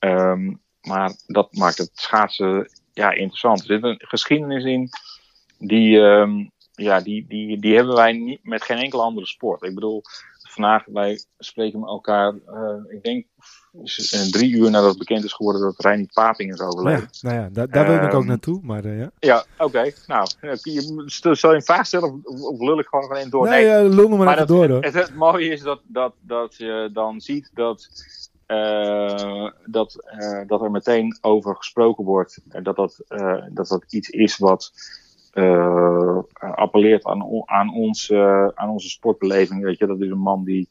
Um, maar dat maakt het schaatsen ja, interessant. Er zit een geschiedenis in die, um, ja, die, die, die hebben wij niet met geen enkele andere sport. Ik bedoel, vandaag, wij spreken met elkaar, uh, ik denk drie uur nadat het bekend is geworden dat Reinier Paping is overleden. Ja, nou ja, daar, daar wil ik ook naartoe, maar uh, ja. Ja, oké. Okay. Nou, je, stel je een vraag stellen of, of lul ik gewoon in door? Nee, nee uh, lul me maar, maar dat, door hoor. Het, het, mooie is dat, dat, dat je dan ziet dat, dat, uh, dat er meteen over gesproken wordt. En dat dat, uh, dat dat iets is wat appelleert aan, aan, ons, aan onze sportbeleving. Weet je, dat is een man die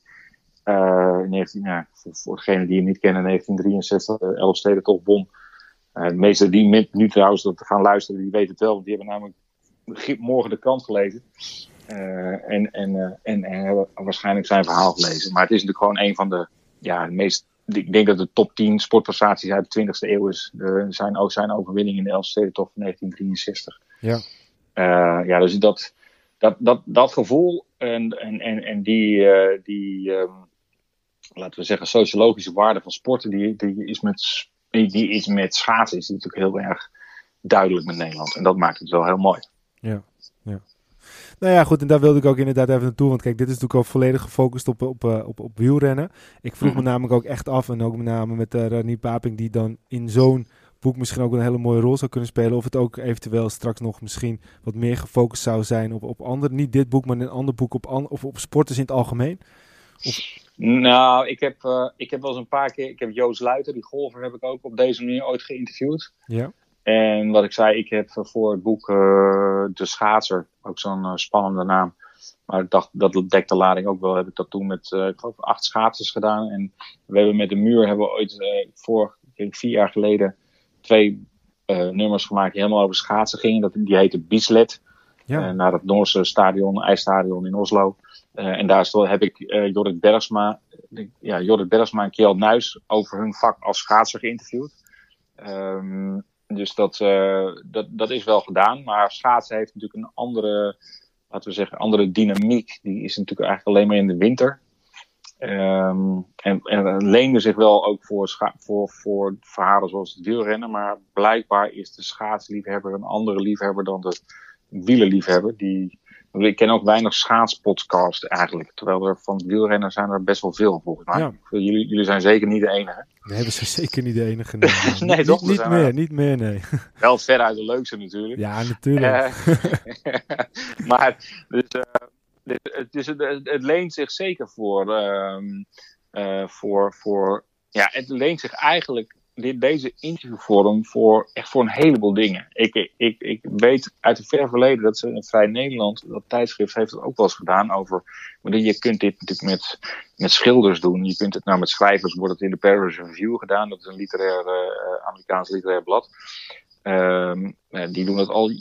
uh, 19, ja, voor, voor degenen die hem niet kennen, 1963 uh, elf steden toch won. Uh, de meesten die nu trouwens dat gaan luisteren, die weten het wel, want die hebben namelijk morgen de krant gelezen. En, en, en, en hebben waarschijnlijk zijn verhaal gelezen. Maar het is natuurlijk gewoon een van de, ja, de meest, ik denk dat de top 10 sportprestaties uit de 20e eeuw is. zijn, ook zijn overwinning in de Elfstedentocht van 1963. Ja. ja, dus dat, dat, dat, dat gevoel en, en, en, en die, die um, laten we zeggen, sociologische waarde van sporten, die, die, is, met, die is met schaatsen is natuurlijk heel erg duidelijk met Nederland. En dat maakt het wel heel mooi. Ja, ja. Nou ja, goed, en daar wilde ik ook inderdaad even naartoe. Want kijk, dit is natuurlijk al volledig gefocust op, op, op, op wielrennen. Ik vroeg me namelijk ook echt af, en ook met name met uh, Rani Paping, die dan in zo'n boek misschien ook een hele mooie rol zou kunnen spelen. Of het ook eventueel straks nog misschien wat meer gefocust zou zijn op, op andere, niet dit boek, maar een ander boek op, an, of op sporters in het algemeen. Of... Nou, ik heb, uh, ik heb wel eens een paar keer, ik heb Joost Luiter, die golfer, heb ik ook op deze manier ooit geïnterviewd. Ja. En wat ik zei, ik heb voor het boek uh, De Schaatser, ook zo'n uh, spannende naam. Maar ik dacht, dat dekt de lading ook wel. Heb ik dat toen met, ik geloof, acht schaatsers gedaan. En we hebben met de muur, hebben we ooit, voor, vier jaar geleden, twee nummers gemaakt die helemaal over schaatsen gingen. Dat, die heette Bieslet. Ja. naar het Noorse stadion, ijsstadion in Oslo. Uh, en daar heb ik uh, Jorrit Bergsma, ja, Jorrit Bergsma en Kjell Nuis over hun vak als schaatser geïnterviewd. Um, dus dat, uh, dat, dat is wel gedaan. Maar schaatsen heeft natuurlijk een andere, laten we zeggen, andere dynamiek. Die is natuurlijk eigenlijk alleen maar in de winter. Ehm, en, en leende zich wel ook voor, voor, voor verhalen zoals het wielrennen. Maar blijkbaar is de schaatsliefhebber een andere liefhebber dan de wielerliefhebber. Die, ik ken ook weinig schaatspodcasts eigenlijk. Terwijl er van wielrennen zijn er best wel veel volgens mij. Ja. Jullie, jullie zijn zeker niet de enige. Nee, we zijn zeker niet de enige. Nee, Nee, niet, toch? Niet meer, niet meer, nee. Wel veruit de leukste natuurlijk. Ja, natuurlijk. Eh, maar dus, eh, dus, het, dus het, het leent zich zeker voor, ehm, eh, voor, voor. Ja, het leent zich eigenlijk. Dit, deze interviewvorm voor echt voor een heleboel dingen. Ik, ik, ik weet uit het ver verleden dat ze in Vrij Nederland, dat tijdschrift heeft het ook wel eens gedaan over. Maar je kunt dit natuurlijk met, met schilders doen. Je kunt het nou met schrijvers, wordt het in de Paris Review gedaan. Dat is een literair, eh, Amerikaans literair blad. Ehm, eh, die doen het al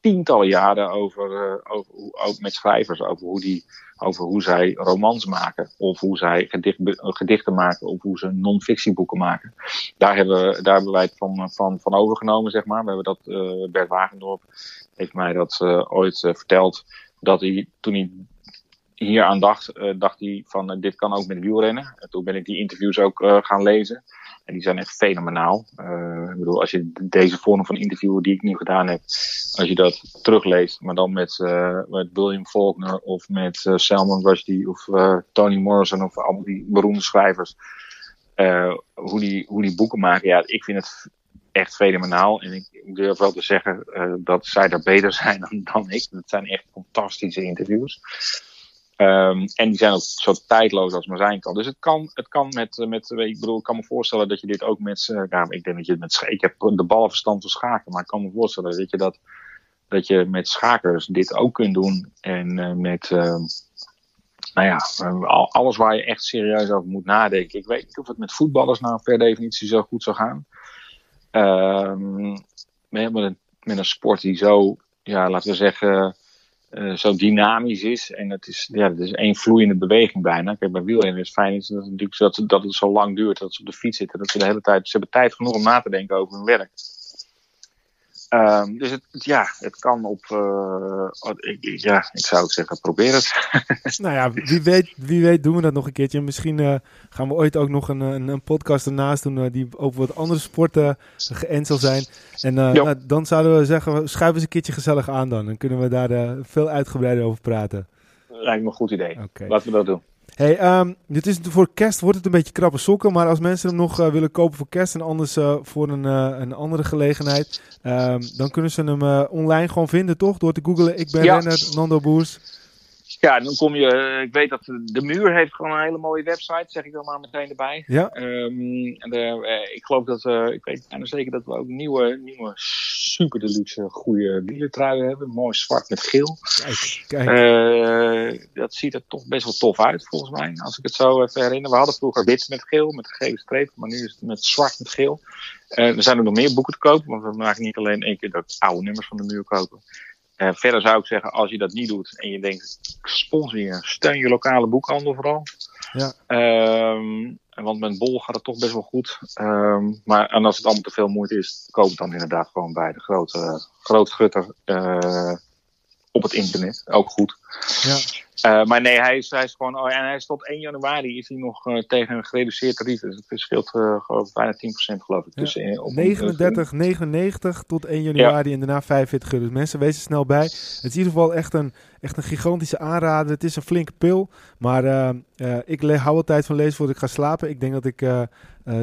tientallen jaren over, eh, over, ook met schrijvers, over hoe, die, over hoe zij romans maken, of hoe zij gedicht, gedichten maken, of hoe ze non-fictieboeken maken. Daar hebben, daar hebben wij het van, van, van overgenomen, zeg maar. We hebben dat, eh, Bert Wagendorp heeft mij dat eh, ooit eh, verteld, dat hij toen hij hier aan dacht, eh, dacht hij van eh, dit kan ook met wielrennen. En toen ben ik die interviews ook eh, gaan lezen. En die zijn echt fenomenaal. Eh, ik bedoel, als je deze vorm van interviewen die ik nu gedaan heb, als je dat terugleest, maar dan met, eh, met William Faulkner of met eh, Salman Rushdie of Tony Morrison of allemaal die beroemde schrijvers, hoe, die, hoe die boeken maken, ja, ik vind het echt fenomenaal. En ik durf wel te zeggen dat zij daar beter zijn dan, dan ik. Het zijn echt fantastische interviews. Ehm, en die zijn ook zo tijdloos als maar zijn kan. Dus het kan, het kan met, eh, met, ik bedoel, ik kan me voorstellen dat je dit ook met, eh, ja, ik denk dat je met, ik heb de ballenverstand van schaken, maar ik kan me voorstellen dat je dat, dat je met schakers dit ook kunt doen. En eh, met, eh, nou ja, eh, al- alles waar je echt serieus over moet nadenken. Ik weet niet of het met voetballers nou per definitie zo goed zou gaan. Ehm, met, met, een, met een sport die zo, ja, laten we zeggen, eh, zo dynamisch is. En het is, ja, het is één vloeiende beweging bijna. Kijk, bij wielrennen is fijn is dat, het natuurlijk, dat, dat het zo lang duurt. Dat ze op de fiets zitten. Dat ze de hele tijd, ze hebben tijd genoeg om na te denken over hun werk. Ehm, dus het, ja, het kan op, eh, ik, ja, ik zou het zeggen, probeer het. Nou ja, wie weet, wie weet doen we dat nog een keertje. Misschien eh, gaan we ooit ook nog een, een, een podcast ernaast doen eh, die over wat andere sporten geënt zal zijn. En nou, dan zouden we zeggen, schuif eens een keertje gezellig aan dan. Dan kunnen we daar veel uitgebreider over praten. Lijkt me een goed idee. Oké. Laten we dat doen. Hey, ehm, dit is voor kerst wordt het een beetje krappe sokken, maar als mensen hem nog eh, willen kopen voor kerst en anders eh, voor een, eh, een andere gelegenheid, ehm, dan kunnen ze hem online gewoon vinden, toch? Door te googlen, ik ben Ja. renner, Nando Boers. Ja, dan kom je, eh, ik weet dat de, Muur heeft gewoon een hele mooie website, zeg ik dan maar meteen erbij. Ja, Ehm, en de, eh, ik geloof dat, eh, ik weet bijna zeker dat we ook nieuwe, nieuwe super deluxe goede wielertruien hebben. Mooi zwart met geel. kijk, kijk. Dat ziet er toch best wel tof uit, volgens mij. Als ik het zo even herinner. We hadden vroeger wit met geel, met een gele streep. Maar nu is het met zwart met geel. Eh, er zijn ook nog meer boeken te kopen. Want we maken niet alleen één keer dat oude nummers van de muur kopen. Eh, verder zou ik zeggen, als je dat niet doet en je denkt, sponsor je, steun je lokale boekhandel vooral. Ja. Ehm, want met Bol gaat het toch best wel goed. Ehm, maar en als het allemaal te veel moeite is, koop het dan inderdaad gewoon bij de grote, grootgutter eh, op het internet. Ook goed. ja. Eh, maar nee, hij is, hij is gewoon. Oh, en hij is tot 1 januari is hij nog eh, tegen een gereduceerd tarief. Dus het verschilt uh, ik, bijna 10% geloof ik. Ja. Dus, eh, op 39,99 tot 1 januari en daarna 45 euro. Dus mensen, wees er snel bij. Het is in ieder geval echt een, echt een gigantische aanrader. Het is een flinke pil. Maar ik hou altijd van lezen voordat ik ga slapen. Ik denk dat ik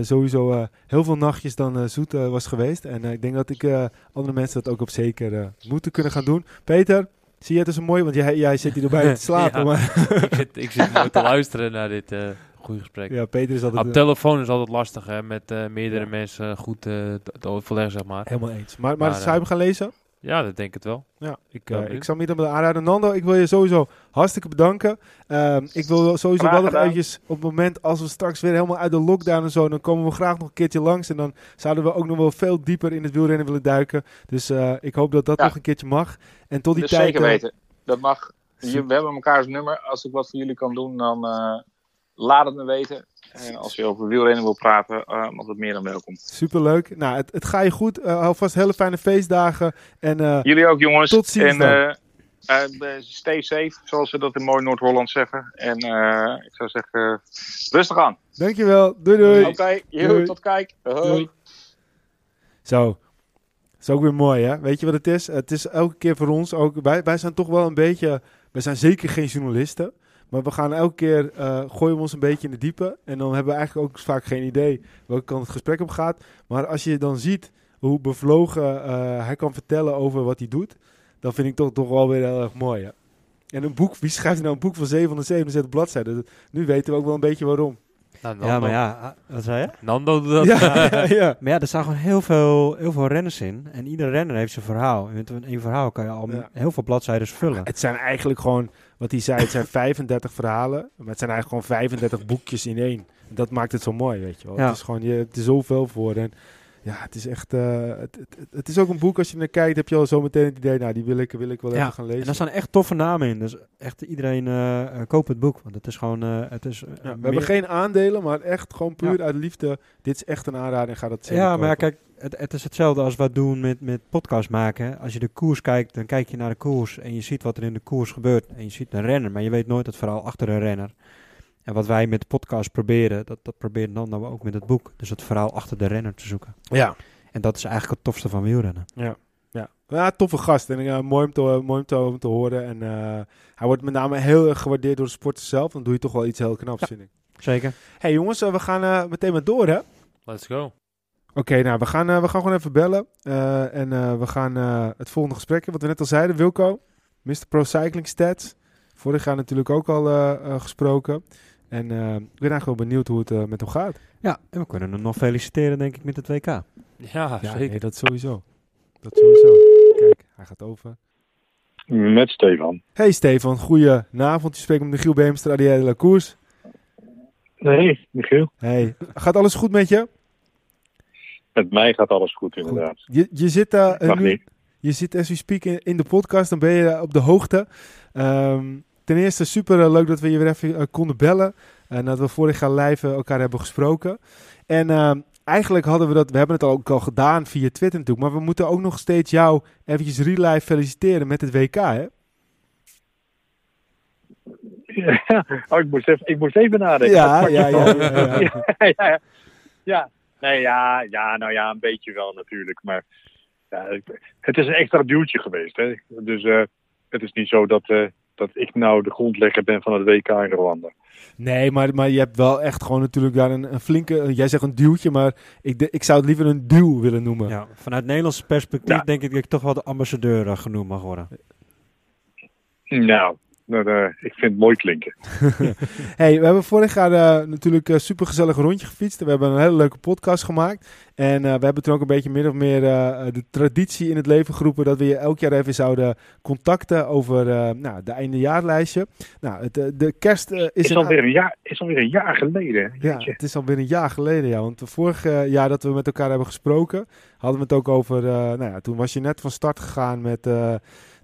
sowieso eh, heel veel nachtjes dan zoet was geweest. En ik denk dat ik andere mensen dat ook op zeker moeten kunnen gaan doen. Peter, Zie je het is een mooi, want jij, jij zit hier erbij te slapen. Ja, maar ik, zit, ik zit mooi te luisteren naar dit uh, goede gesprek. Ja, Peter is altijd... Op telefoon is altijd lastig, hè, met uh, meerdere ja. mensen goed uh, te overleggen, zeg maar. Helemaal eens. Maar, maar, maar zou je hem gaan lezen? Ja, dat denk ik het wel. Ja, ik, uh, ik zou me dan aanraden. Nando, ik wil je sowieso hartstikke bedanken. Uh, ik wil sowieso Graag wel nog eventjes op het moment als we straks weer helemaal uit de lockdown en zo, dan komen we graag nog een keertje langs en dan zouden we ook nog wel veel dieper in het wielrennen willen duiken. Dus uh, ik hoop dat dat ja. nog een keertje mag. En tot die dus tijd. Zeker weten. Dat mag. Je, we hebben elkaars nummer. Als ik wat voor jullie kan doen, dan uh, laat het me weten. En als je over wielrennen wil praten, uh, altijd meer dan welkom. Superleuk. Nou, het, het gaat je goed. Uh, alvast hele fijne feestdagen. En, jullie ook, jongens. Tot ziens en, eh, stay safe, zoals ze dat in mooi Noord-Holland zeggen. En eh, ik zou zeggen, rustig aan. Dankjewel. Doei doei. Oké, Doei. tot kijk. Hoi. Doei. Zo. Dat is ook weer mooi, hè? Weet je wat het is? Het is elke keer voor ons ook... Wij, wij zijn toch wel een beetje... Wij zijn zeker geen journalisten. Maar we gaan elke keer... eh, gooien we ons een beetje in de diepe. En dan hebben we eigenlijk ook vaak geen idee... welke kant het gesprek op gaat. Maar als je dan ziet hoe bevlogen eh, hij kan vertellen over wat hij doet... dan vind ik toch, toch wel weer heel erg mooi, hè? En een boek... Wie schrijft nou een boek van 777 bladzijden? Nu weten we ook wel een beetje waarom. Nou, Nando, Ja, maar ja, ah, wat zei je? Nando doet dat. Ja, ja, ja. Maar ja, er staan gewoon heel veel, heel veel renners in. En ieder renner heeft zijn verhaal. En met één verhaal kan je al Ja. heel veel bladzijden vullen. Het zijn eigenlijk gewoon, wat hij zei, het zijn 35 verhalen. Maar het zijn eigenlijk gewoon 35 boekjes in één. Dat maakt het zo mooi, weet je wel. Ja. Het is gewoon, je hebt er zoveel voor. En ja, het is echt, eh, het, het, het is ook een boek, als je naar kijkt, heb je al zo meteen het idee, nou, die wil ik, wil ik wel Ja, even gaan lezen. En daar staan echt toffe namen in. Dus echt iedereen eh, koopt het boek. Want het is gewoon... het is, Ja, we meer- hebben geen aandelen, maar echt gewoon puur uit liefde. Dit is echt een aanrader en ga dat zeker Ja, maar kijk, het, het is hetzelfde als wat doen met, met podcast maken. Als je de koers kijkt, dan kijk je naar de koers en je ziet wat er in de koers gebeurt. En je ziet een renner, maar je weet nooit het verhaal achter een renner. En wat wij met de podcast proberen, dat, dat proberen dan nou ook met het boek. Dus het verhaal achter de renner te zoeken. Ja, En dat is eigenlijk het tofste van wielrennen. ja. Ja, toffe gast. En eh, mooi, om te, mooi om te, om te horen. En eh, hij wordt met name heel erg gewaardeerd door de sporter zelf. Dan doe je toch wel iets heel knaps, Ja. vind ik. Zeker. hey, jongens, we gaan eh, meteen maar door, hè? Let's go. Oké, nou, we gaan, we gaan gewoon even bellen. Eh, en eh, we gaan eh, het volgende gesprek, wat we net al zeiden, Wilco, Mr. Pro Cycling Stats. Vorig jaar natuurlijk ook al gesproken. En eh, ik ben eigenlijk wel benieuwd hoe het eh, met hem gaat. Ja, en we kunnen hem nog feliciteren, denk ik, met het WK. Ja, Ja, zeker. nee, dat sowieso. Dat sowieso. Kijk, hij gaat over. Met Stefan. Hey Stefan, goedenavond. Je spreekt met Michiel Beemster, Adier de la Course. Nee, Michiel. Hey, gaat alles goed met je? Met mij gaat alles goed, inderdaad. Je, je zit daar Mag nu, niet. Je zit as we speak in, in de podcast, dan ben je op de hoogte. Ehm, ten eerste super eh, leuk dat we je weer even eh, konden bellen. En dat we vorig jaar live eh, elkaar hebben gesproken. En ehm, eigenlijk hadden we dat, we hebben het ook al gedaan via Twitter natuurlijk. Maar we moeten ook nog steeds jou eventjes real life feliciteren met het WK hè? Ja, oh, ik, moest even, ik moest even nadenken. Ja, ja, ja, ja, ja. ja. Nee, ja, ja, nou ja, een beetje wel natuurlijk. Maar ja, het- is een extra duwtje geweest. Hè? Dus het is niet zo dat, dat ik nou de grondlegger ben van het WK in Rwanda. Nee, maar, maar je hebt wel echt gewoon natuurlijk daar een, een flinke, jij zegt een duwtje, maar ik, de- ik zou het liever een duw willen noemen. Ja, vanuit Nederlands perspectief Ja. denk ik dat ik toch wel de ambassadeur eh, genoemd mag worden. Nou, nou, eh, ik vind het mooi klinken. Hey, we hebben vorig jaar eh, natuurlijk een super gezellig rondje gefietst. We hebben een hele leuke podcast gemaakt. En eh, we hebben toen ook een beetje min of meer eh, de traditie in het leven geroepen dat we je elk jaar even zouden contacten over eh, nou, de eindejaarlijstje. Nou, het, eh, de kerst eh, is, Is alweer een jaar, is alweer een jaar geleden. ja, het is alweer een jaar geleden, ja. Want vorig eh, jaar dat we met elkaar hebben gesproken, hadden we het ook over... eh, nou ja, toen was je net van start gegaan met eh,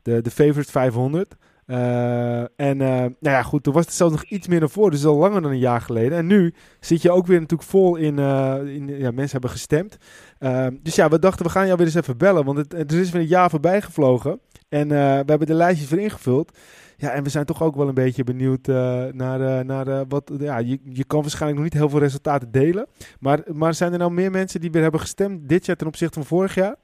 de, de Favorite 500. Eh, en eh, nou ja, goed, toen was het zelfs nog iets meer naar voren. Dus al langer dan een jaar geleden. En nu zit je ook weer natuurlijk vol in... eh, in ja, mensen hebben gestemd. Eh, dus ja, we dachten, we gaan jou weer eens even bellen. Want het, er is weer een jaar voorbij gevlogen. En we hebben de lijstjes weer ingevuld. Ja, en we zijn toch ook wel een beetje benieuwd naar, naar wat... Ja, je, je kan waarschijnlijk nog niet heel veel resultaten delen. Maar, maar zijn er nou meer mensen die weer hebben gestemd dit jaar ten opzichte van vorig jaar?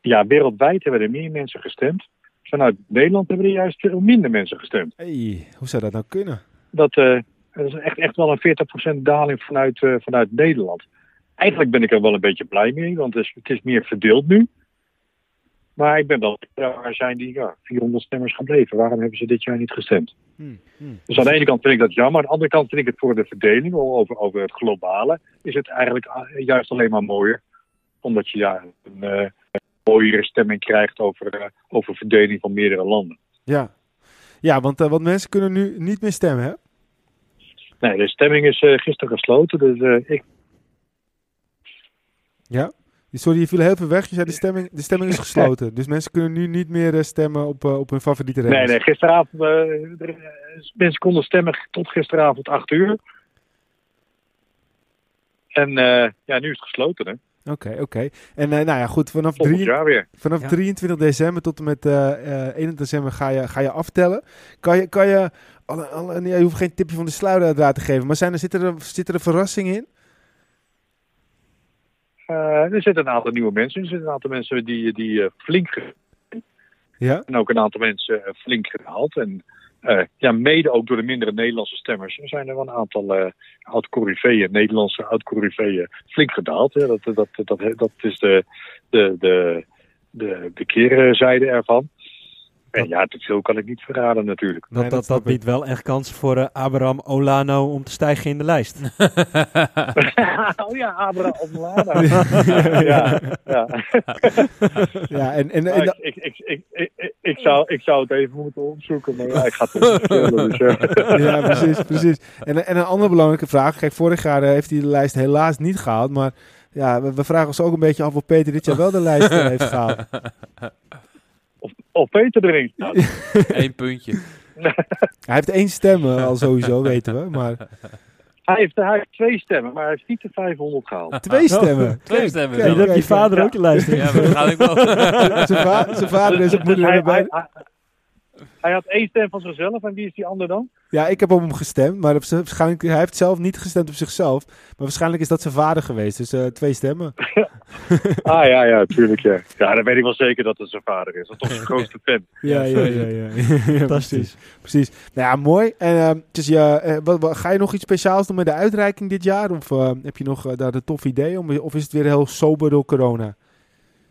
Ja, wereldwijd hebben er meer mensen gestemd. Vanuit Nederland hebben er juist veel minder mensen gestemd. hey, hoe zou dat nou kunnen? Dat, eh, dat is echt, echt wel een 40% daling vanuit, eh, vanuit Nederland. Eigenlijk ben ik er wel een beetje blij mee, want het is, het is meer verdeeld nu. Maar ik ben wel er zijn die ja, 400 stemmers gebleven. Waarom hebben ze dit jaar niet gestemd? Hmm, hmm. Dus aan de ene kant vind ik dat jammer. Aan de andere kant vind ik het voor de verdeling, over, over het globale, is het eigenlijk ah, juist alleen maar mooier. Omdat je ja, een eh, mooiere stemming krijgt over, eh, over verdeling van meerdere landen. Ja, ja want, eh, want mensen kunnen nu niet meer stemmen, hè? Nee, de stemming is eh, gisteren gesloten, dus ik Ja. Sorry, je viel heel veel weg. Je zei de stemming, de stemming is gesloten. dus mensen kunnen nu niet meer stemmen op, op hun favoriete Nee, renners. nee, gisteravond. mensen konden stemmen tot gisteravond 8 uur. En ja, nu is het gesloten, hè? Oké, oké. En eh, nou ja, goed, vanaf, drie, jaar weer. vanaf Ja. 23 december tot en met eh eh 21 december ga je, ga je aftellen. Kan je, kan je, alle, alle, nee, je hoeft geen tipje van de sluier uiteraard te geven, maar zijn er, zitten, er, zitten er verrassingen in? Eh, er zitten een aantal nieuwe mensen. Er zitten een aantal mensen die, die eh, flink Ja? en ook een aantal mensen eh, flink gehaald. En eh, ja, mede ook door de mindere Nederlandse stemmers. Er zijn er wel een aantal eh oud-corriveeën, Nederlandse oud-corriveeën, flink gedaald. Hè. Dat, dat, dat, dat, is de, de, de, de, de keerzijde ervan. En ja, te veel kan ik niet verraden natuurlijk. Dat, Nee, dat dat, biedt wel echt kansen voor eh, Abraham Olano om te stijgen in de lijst. oh ja, Abra Omlada. ja, ja. Ja, en, en, en, Maar ik, ik, ik, ik, ik, ik, zou, ik zou het even moeten opzoeken, maar ja, ik ga het. Dus, ja, precies, precies. En, en een andere belangrijke vraag. Kijk, vorig jaar eh, heeft hij de lijst helaas niet gehaald. Maar ja, we, we vragen ons ook een beetje af of Peter dit jaar wel de lijst heeft gehaald. Of, of Peter erin staat. Eén puntje. Hij heeft één stem eh, al sowieso, weten we. Maar Hij heeft, hij heeft twee stemmen, maar hij heeft niet de 500 gehaald. twee stemmen. Twee Kijk, stemmen. kijk, Niet dat je vader ja. ook de lijst heeft. Ja, waarschijnlijk wel. Zijn va- zijn vader en zijn moeder hij, hij, hij had één stem van zichzelf en wie is die ander dan? Ja, ik heb op hem gestemd, maar op waarschijnlijk, hij heeft zelf niet gestemd op zichzelf. Maar waarschijnlijk is dat zijn vader geweest, dus eh, twee stemmen. Ah ja, ja, tuurlijk ja. Ja, dan weet ik wel zeker dat het zijn vader is. Dat is toch zijn grootste fan. Ja, ja, ja. ja, Fantastisch. precies. Nou ja, mooi. En ehm, dus je, eh, wat, wat- ga je nog iets speciaals doen met de uitreiking dit jaar? Of heb je nog daar een tof idee? Om, of is het weer heel sober door corona?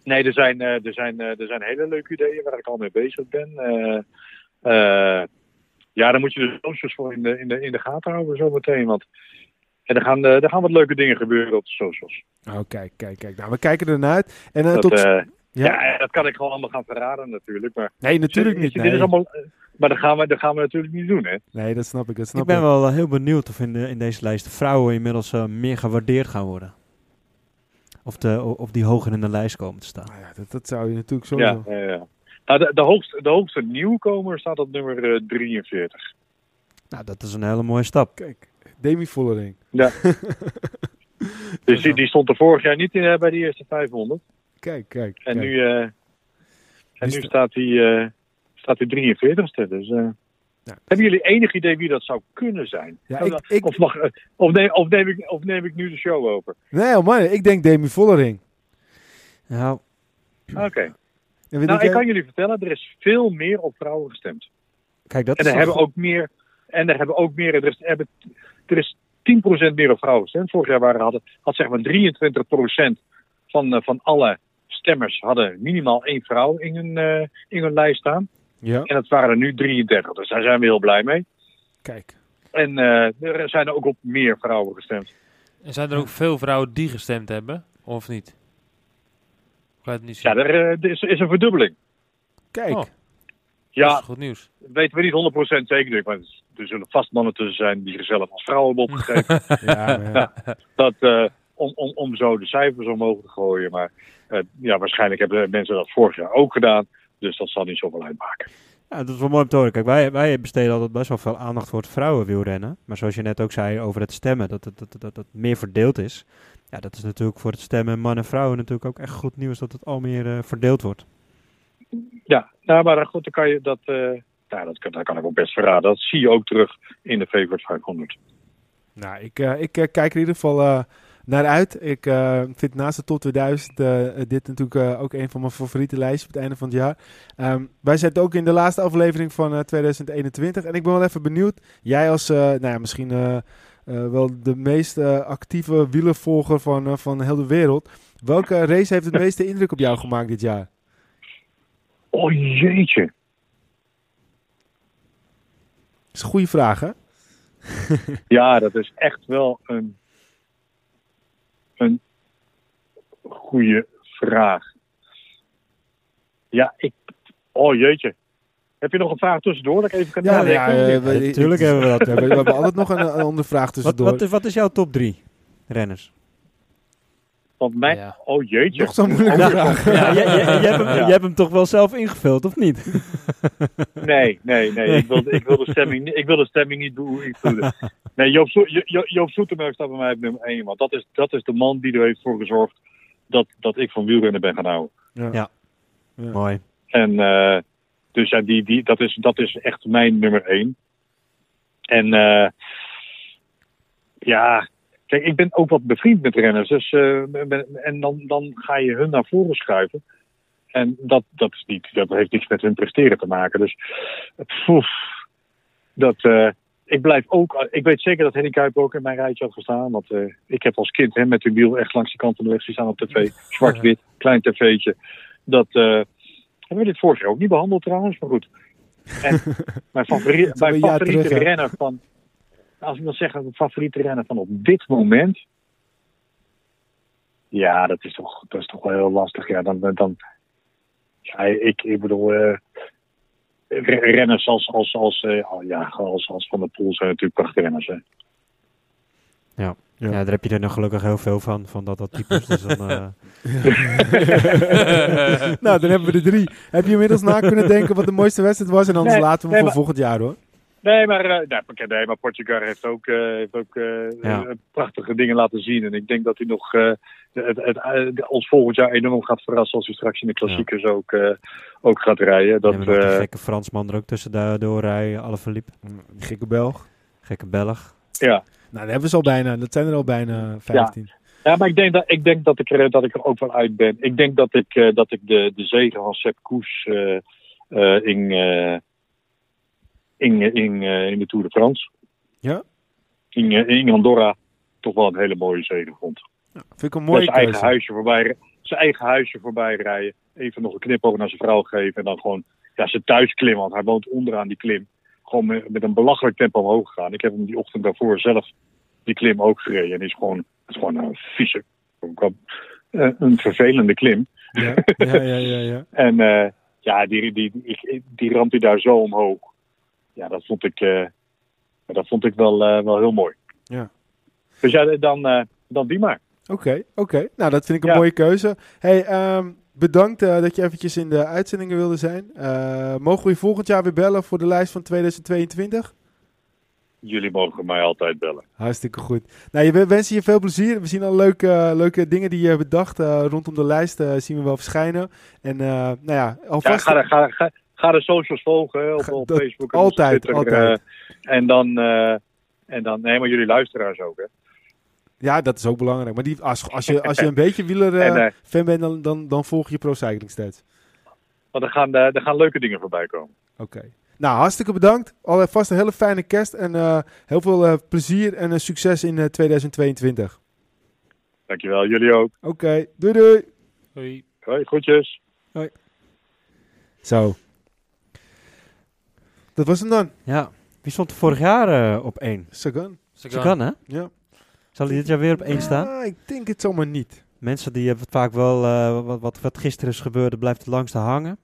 Nee, er zijn, eh, er, zijn, eh, er zijn hele leuke ideeën waar ik al mee bezig ben. Eh, eh, ja, dan moet je de socials voor in de, in de, in de gaten houden zometeen. Want en er, gaan, eh, er gaan wat leuke dingen gebeuren op de socials. Oh, kijk, kijk, kijk. Nou, we kijken ernaar uit. En eh, Dat, tot... ja? ja. dat kan ik gewoon allemaal gaan verraden natuurlijk. Maar, nee, natuurlijk Dit niet. is Nee. allemaal, maar dat gaan, we, dat gaan we natuurlijk niet doen, hè? nee, dat snap ik. Dat snap Ik ben ik. wel heel benieuwd of in, de, in deze lijst de vrouwen inmiddels eh, meer gewaardeerd gaan worden. Of, de, of die hoger in de lijst komen te staan. Nou ja, dat, dat zou je natuurlijk zo. Ja, ja, ja. Nou, de, de, hoogste, de hoogste nieuwkomer staat op nummer eh, 43. Nou, dat is een hele mooie stap. Kijk, Demi Vollering. Dus die, die stond er vorig jaar niet in, eh, bij de eerste 500. Kijk, kijk. En kijk. nu, eh, en nu staat hij eh, staat hij 43ste. Dus, Hebben jullie enig idee wie dat zou kunnen zijn? Ja, ik, ik, Of, mag, eh, of, neem, of, neem ik, of neem ik nu de show over? nee, oh man, ik denk Demi Vollering. Nou, Oké. Nou, jij- ik kan jullie vertellen, er is veel meer op vrouwen gestemd. kijk, dat En er hebben ook meer. En er hebben ook meer. Er is, er er is 10% meer op vrouwen gestemd. Vorig jaar waren, hadden, had zeg maar 23% van, eh, van alle stemmers hadden minimaal één vrouw in hun, eh, in hun lijst staan. Ja, En dat waren er nu 33. Dus daar zijn we heel blij mee. kijk. En eh, er zijn er ook op meer vrouwen gestemd. En zijn er ook veel vrouwen die gestemd hebben? Of niet? Het niet zien. Ja, er, eh, er is, is een verdubbeling. Kijk. Oh. Dat Ja, is goed nieuws. weten we niet 100% zeker. Maar er zullen vast mannen tussen zijn die zichzelf als vrouw hebben opgegeven. Ja, dat, eh, om, om, om zo de cijfers omhoog te gooien. Maar eh, ja, waarschijnlijk hebben mensen dat vorig jaar ook gedaan. Dus dat zal niet zoveel uitmaken. Ja, dat is wel mooi om te horen. Kijk, wij, wij besteden altijd best wel veel aandacht voor het vrouwenwielrennen. Maar zoals je net ook zei over het stemmen, dat het, dat, dat, dat het meer verdeeld is. Ja, dat is natuurlijk voor het stemmen man en vrouwen natuurlijk ook echt goed nieuws dat het al meer eh, verdeeld wordt. Ja, nou, maar goed, dan kan je dat. eh nou, dat kan, dat kan ik ook best verraden. Dat zie je ook terug in de Favorite 500. Nou, ik, eh, ik kijk in ieder geval eh, naar uit. Ik eh, vind naast de top 2000 eh, dit natuurlijk eh, ook een van mijn favoriete lijstjes op het einde van het jaar. Ehm, wij zitten ook in de laatste aflevering van eh, 2021. En ik ben wel even benieuwd. Jij als, eh, nou ja, misschien eh, eh, wel de meest eh, actieve wielervolger van, eh, van heel de wereld. Welke race heeft het meeste indruk op jou gemaakt dit jaar? Oh jeetje. Dat is een goede vraag, hè? Ja, dat is echt wel een. Een goede vraag. Ja, ik. Oh jeetje. Heb je nog een vraag tussendoor dat ik even kan Ja, nadenken? ja, eh, natuurlijk hebben we dat. We, hebben altijd nog een, een andere vraag Wat, tussendoor. wat, is, wat is jouw top 3 renners? Want mijn, Ja. Oh jeetje. Nog zo'n moeilijke Oh, vraag. Ja, je, je, je, hebt hem, Ja. je hebt hem toch wel zelf ingevuld, of niet? Nee, nee, nee. Ik wil, ik wil, de, stemming, niet- ik wil de stemming niet beïnvloeden. Nee, Joop, Zo- Jo- Jo- Joop staat bij mij op nummer 1. Want dat is, dat is de man die er heeft voor gezorgd dat, dat ik van wielrennen ben gaan houden. Ja. Ja. Ja. Mooi. En eh, dus ja, die, die, dat, is, dat is echt mijn nummer één. En eh, ja, kijk, ik ben ook wat bevriend met renners. Dus, eh, en dan, dan ga je hun naar voren schuiven. En dat, dat, is niet, dat heeft niks met hun presteren te maken. Dus poef, dat, eh, ik blijf ook. Ik weet zeker dat Henny Kuip ook in mijn rijtje had gestaan. Want eh, ik heb als kind hem met de wiel echt langs de kant van de weg staan op tv. Zwart-wit, klein tv'tje. Dat hebben we dit vorig jaar ook niet behandeld trouwens, maar goed. En mijn, favori mijn favoriete terug, hè? renner van. Als ik dan zeg, mijn favoriete renner van op dit moment. Ja, dat is toch, dat is toch wel heel lastig. Ja, dan, dan, ja, ik, ik bedoel, eh, re- renners als, als, als, eh, oh, ja, als, als Van der Poel zijn natuurlijk prachtige renners. Hè. Ja. Ja. Ja. daar heb je er nog gelukkig heel veel van, van dat, dat types. dus dan, eh, nou, dan hebben we de drie. Heb je inmiddels na kunnen denken wat de mooiste wedstrijd was? En anders Nee, laten we hem nee, voor maar- volgend jaar hoor. Nee, maar, eh, nee, maar- Portugal heeft ook, eh, heeft ook eh, Ja. prachtige dingen laten zien. En ik denk dat hij nog eh, het, het, het- ons volgend jaar enorm gaat verrassen als hij straks in de klassiekers ook, eh, ook gaat rijden. Dat, hebben we nog die eh, gekke Fransman er ook tussendoor rijden. Alle verliep. Die gekke Belg. Gekke Belg. ja. Nou, dat hebben ze al bijna. Dat zijn er al bijna 15. ja, maar ik denk dat ik, denk dat, ik, er, dat ik er ook wel uit ben. Ik denk dat ik, eh, dat ik de, de zegen van Sepp Koes eh, eh, in, eh, in, in, eh, in de Tour de France, Ja? in, eh, in Andorra, toch wel een hele mooie zegen vond. Vind ik een mooie zijn eigen huisje voorbij, zijn eigen huisje voorbij rijden. Even nog een knipoog naar zijn vrouw geven. En dan gewoon ja, zijn thuis klimmen. Want hij woont onderaan die klim. Gewoon met, met een belachelijk tempo omhoog gegaan. Ik heb hem die ochtend daarvoor zelf die klim ook gereden. En is gewoon, het is gewoon een vieze, eh, een vervelende klim. Ja, ja, ja, ja. ja. En ja, die, die, die, die ramt hij daar zo omhoog. Ja, dat vond ik, eh, dat vond ik wel, eh, wel heel mooi. Ja. Dus ja, dan, eh, dan die maar. Oké, oké. Nou, dat vind ik een Ja. mooie keuze. Hey, ehm, bedankt dat je eventjes in de uitzendingen wilde zijn. Mogen we je volgend jaar weer bellen voor de lijst van 2022? Jullie mogen mij altijd bellen. Hartstikke goed. Nou, je we wensen je veel plezier. We zien al leuke, leuke dingen die je bedacht rondom de lijst. zien we wel verschijnen. En nou ja, Ja, alvast... ga, de, ga, ga, ga de socials volgen hè, op, Ga- op dat- Facebook. en altijd, Twitter, altijd. eh, en dan, eh, en dan, nee, maar jullie luisteraars ook. Hè. Ja, dat is ook belangrijk. Maar die, als, als, je, als je een beetje wieler eh, fan bent, dan, dan, dan volg je Pro Cycling Stats. want er gaan, er gaan leuke dingen voorbij komen. Oké. Nou, hartstikke bedankt. Alvast een hele fijne kerst en eh, heel veel eh, plezier en succes in eh, 2022. Dankjewel, jullie ook. Oké, doei doei. Hoi. Hoi, groetjes. Zo. Dat was hem dan. Ja. Wie stond er vorig jaar eh, op één? Sagan. Sagan, hè? Ja. Zal hij dit jaar weer op één staan? Ja, ik denk het zomaar niet. Mensen die hebben het vaak wel, eh, wat, wat, wat gisteren is gebeurd, blijft het langste hangen.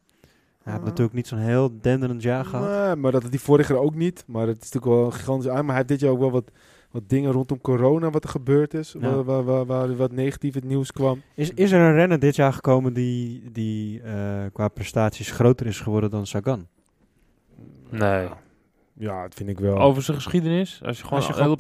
Hij heeft natuurlijk niet zo'n heel denderend jaar gehad. Nee, maar dat had hij vorig jaar ook niet. Maar het is natuurlijk wel een gigantisch aan. Maar hij heeft dit jaar ook wel wat, wat dingen rondom corona wat er gebeurd is. Ja. Waar, waar, waar, waar wat negatief het nieuws kwam. Is, is er een renner dit jaar gekomen die, die eh, qua prestaties groter is geworden dan Sagan? Nee. Ja, dat vind ik wel. Over zijn geschiedenis? Als je gewoon, Als je heel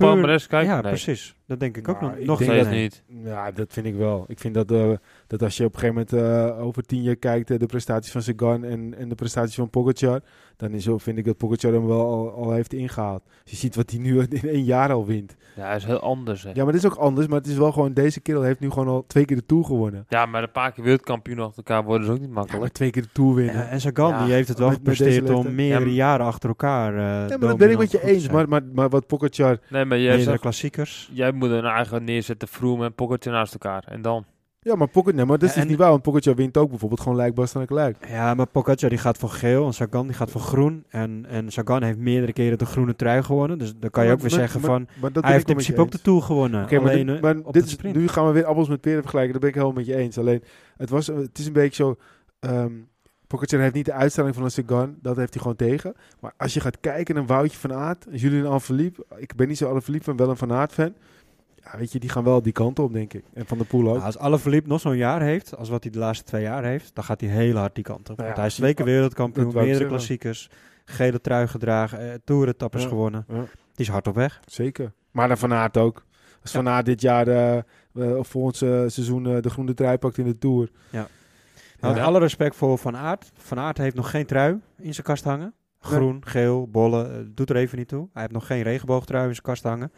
kijkt? ja, nee. precies. Dat denk ik ook Nou, nog, ik nog denk niet. dat Nee. niet. Ja, dat vind ik wel. Ik vind dat, eh, dat als je op een gegeven moment eh, over tien jaar kijkt, eh, de prestaties van Sagan en, en de prestaties van Pogacar, dan is zo, vind ik dat Pogacar hem wel al, al heeft ingehaald. Als je ziet wat hij nu in één jaar al wint. Ja, hij is heel anders. Hè. Ja, maar dat is ook anders. Maar het is wel gewoon, deze kerel heeft nu gewoon al twee keer de Tour gewonnen. Ja, maar een paar keer wereldkampioen achter elkaar worden is ook niet Ja, makkelijk. maar twee keer de Tour winnen. Ja, en Sagan Ja, die heeft het wel met- gepresteerd om meerdere Ja, jaren achter elkaar. eh ja, maar dat ben ik met je eens. Maar, maar, maar wat Pogacar... nee, maar jij, meerdere zegt, klassiekers. jij moet een eigen neerzetten, Froome en Pogacar naast elkaar. En dan? Ja, maar Pogacar... Nee, maar dat is dus en- niet waar. Want Pogacar wint ook bijvoorbeeld gewoon lijkbaar aan gelijk. Ja, maar Pogacar die gaat voor geel en Sagan die gaat voor groen. En, en Sagan heeft meerdere keren de groene trui gewonnen. Dus dan kan je Maar- ook weer maar- zeggen maar- van... Maar dat Hij heeft ik in principe ook de. Tour gewonnen. Oké, maar, alleen dit, eh, maar op dit de is, nu gaan we weer appels met peren vergelijken. Daar ben ik helemaal met je eens. Alleen, het, was, het is een beetje zo... ehm Pogacar heeft niet de uitstraling van een Sagan. Dat heeft hij gewoon tegen. Maar als je gaat kijken naar Woutje van Aert, Julian Alaphilippe. Ik ben niet zo Alaphilippe fan, wel een Van Aert fan. Ja, weet je, die gaan wel die kant op, denk ik. En Van der Poel ook. Nou, als Alaphilippe nog zo'n jaar heeft, als wat hij de laatste twee jaar heeft, dan gaat hij heel hard die kant op. Nou ja, hij is twee keer wereldkampioen, meerdere klassiekers, gele trui gedragen, eh, toeretappers Ja. gewonnen. Ja. Die is hard op weg. Zeker. Maar dan Van Aert ook. Als Van Aert dit jaar eh, of volgend eh, seizoen de groene trui pakt in de Tour. Nou, Ja. Alle respect voor Van Aert. Van Aert heeft nog geen trui in zijn kast hangen. Groen, geel, bollen, doet er even niet toe. Hij heeft nog geen regenboogtrui in zijn kast hangen.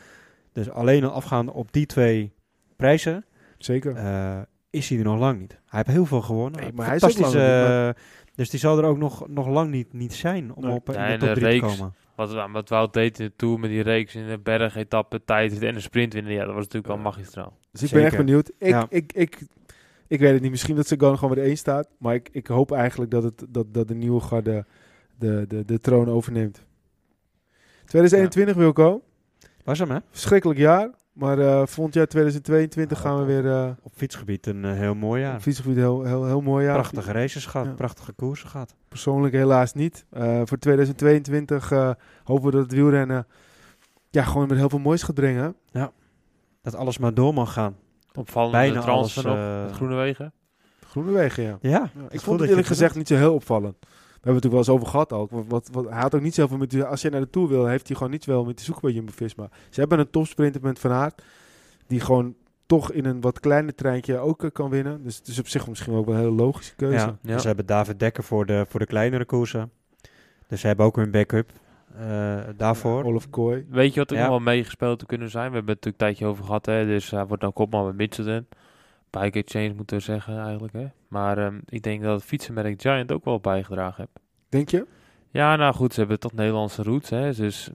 Dus alleen al afgaande op die twee prijzen Zeker. eh, is hij er nog lang niet. Hij heeft heel veel gewonnen. Nee, maar hij is lang maar- eh, Dus die zal er ook nog, nog lang niet, niet zijn om Nee. op eh, Ja, in de top de 3 te komen. Wat, wat Wout deed in de Tour met die reeks in de berg, etappe, tijd en de sprint winnen. Ja, dat was natuurlijk wel magistraal. Dus ik ben echt benieuwd. Ik, Ja. ik, ik, ik weet het niet. Misschien dat Sagan gewoon weer één staat. Maar ik, ik hoop eigenlijk dat, het, dat, dat de nieuwe garde de, de, de troon overneemt. 2021, Wilco. Was hem, hè? Verschrikkelijk jaar. Maar eh volgend jaar 2022 gaan we weer eh Op fietsgebied een eh, heel mooi jaar. op fietsgebied heel, heel, heel mooi jaar. Prachtige races gehad, Ja. prachtige koersen gehad. Persoonlijk helaas niet. Eh, voor 2022 eh, hopen we dat het wielrennen ja, gewoon met heel veel moois gaat brengen. Dat alles maar door mag gaan. Opvallende Bijna alles, nog, eh, met Groenewegen. Groenewegen, ja. Ja, Ja, is ik goed vond het eerlijk het gezegd niet zo heel opvallend. We hebben het natuurlijk wel eens over gehad ook. Wat, wat, wat- hij had ook niet zoveel met... die- Als je naar de Tour wil, heeft hij gewoon niet wel met die zoeken bij Jumbo-Visma. Ze hebben een topsprinter met Van Aert. Die gewoon toch in een wat kleiner treintje ook eh, kan winnen. Dus het is op zich misschien ook wel een hele logische keuze. Ja, Ja. Ze hebben David Dekker voor de, voor de kleinere koersen. Dus ze hebben ook hun backup eh, daarvoor. Olaf Kooi. Weet je wat er Ja. nog wel meegespeeld te kunnen zijn? We hebben het natuurlijk een tijdje over gehad. Hè? Dus hij wordt nou kopman met Mitchelton. Bike exchange moeten we zeggen eigenlijk. Hè? Maar ehm, ik denk dat het fietsenmerk Giant ook wel bijgedragen heeft. Denk je? Ja, nou goed, ze hebben toch Nederlandse roots. Hè? Dus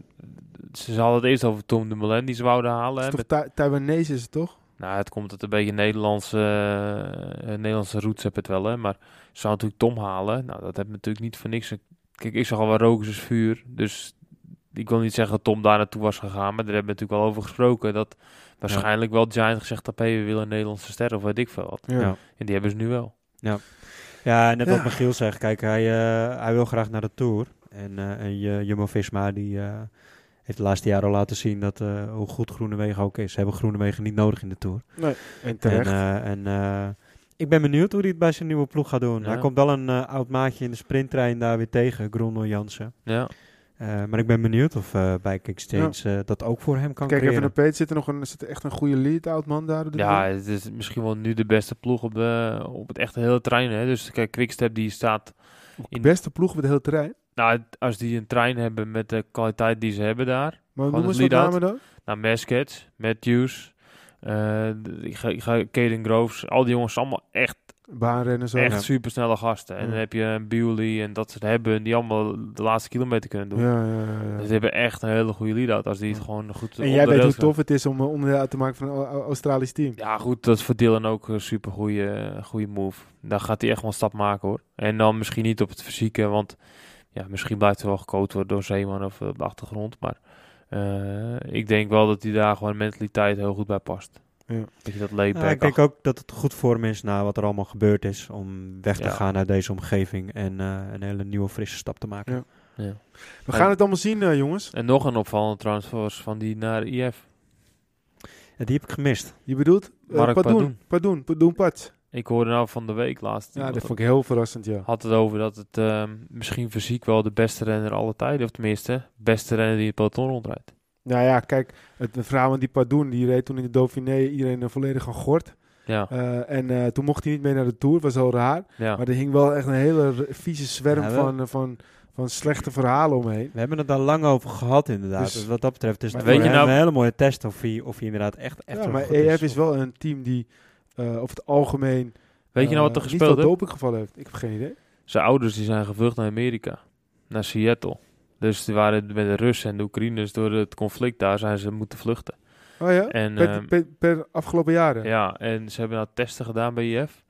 ze hadden het eerst over Tom Dumoulin die ze wouden halen. Het is toch Met- Tai- Taiwanese is het toch? nou, het komt uit een beetje Nederlandse, eh, Nederlandse roots heb het wel. Hè? Maar ze zouden natuurlijk Tom halen. Nou, dat heb natuurlijk niet voor niks. Kijk, ik zag al wel roken is vuur. Dus ik wil niet zeggen dat Tom daar naartoe was gegaan. Maar daar hebben we natuurlijk wel over gesproken. Dat waarschijnlijk wel Giant gezegd had, hey, we willen een Nederlandse ster of weet ik veel wat. Ja. En die hebben ze nu wel. Ja, net Ja. wat Michiel zegt. Kijk, hij, eh, hij wil graag naar de Tour. En, eh en Jumbo-Visma die, eh, heeft de laatste jaren al laten zien dat, eh, hoe goed Groenewegen ook is. Ze hebben Groenewegen niet nodig in de Tour. Nee. En En, terecht. eh, en eh, ik ben benieuwd hoe hij het bij zijn nieuwe ploeg gaat doen. Ja. Hij komt wel een eh, oud maatje in de sprinttrein daar weer tegen, Groenel Jansen. Ja. Eh, maar ik ben benieuwd of eh Bike Exchange eh, dat ook voor hem kan Kijk creëren. even naar Peet. Zit er nog een, zit er echt een goede lead-out man daar? ja, het is misschien wel nu de beste ploeg op, de, op het echte hele trein. Hè? Dus kijk, Quickstep die staat... De beste ploeg op het hele terrein. Nou, als die een trein hebben met de kwaliteit die ze hebben daar... Maar noem eens wat lead-out. namen dan. Nou, Meskets, Matthews, eh, ik ga, ik ga Caden Groves, al die jongens allemaal echt, Baanrenners ook. echt supersnelle gasten. En dan heb je een Bewley en dat ze het hebben, die allemaal de laatste kilometer kunnen doen. Ja, ja, ja, ja. Dus die hebben echt een hele goede lead-out als die het gewoon goed En jij weet hoe tof het is om eh, onderdeel uit te maken van een Au- Au- Australisch team. Ja, goed, dat is voor Dylan ook een super goede, goede move. Daar gaat hij echt wel een stap maken hoor. En dan misschien niet op het fysieke, want ja, misschien blijft hij wel gecoacht worden door Zeeman of eh, op de achtergrond. Maar eh, ik denk wel dat hij daar gewoon mentaliteit heel goed bij past. Ja. Dat je dat layback Ja, ik denk ook dat het goed voor hem is na wat er allemaal gebeurd is. Om weg te Ja. gaan uit deze omgeving en eh, een hele nieuwe frisse stap te maken. Ja. Ja. We gaan het allemaal zien, eh, jongens. En nog een opvallende transfer van die naar IF. En die heb ik gemist. Je bedoelt? Uh, Mark Padoen. Padoen. Pats. Ik hoorde nou van de week laatst. Ja, dat vond ik heel verrassend, ja. had het over dat het ehm, misschien fysiek wel de beste renner alle tijden, of tenminste, beste renner die het peloton rondrijdt. Nou ja, kijk, het verhaal van die Padoen, die reed toen in de Dauphiné iedereen volledig aan gort. Ja, Eh, en eh, toen mocht hij niet mee naar de Tour, was al raar. ja. Maar er hing wel echt een hele vieze zwerm Ja, van, eh, van, van slechte verhalen omheen. We hebben het daar lang over gehad inderdaad. Dus- Dus wat dat betreft is het weet je hem nou- een hele mooie test of hij, of hij inderdaad echt, echt ja, maar EF is Of- wel een team die eh over het algemeen Weet je nou wat er gespeeld niet veel dopinggevallen heeft. Ik heb geen idee. Zijn ouders die zijn gevlucht naar Amerika, naar Seattle. Dus die waren met de Russen en de Oekraïners door het conflict daar zijn ze moeten vluchten. Oh ja? En, per, ehm, per, per afgelopen jaren? Ja, en ze hebben nou testen gedaan bij IF.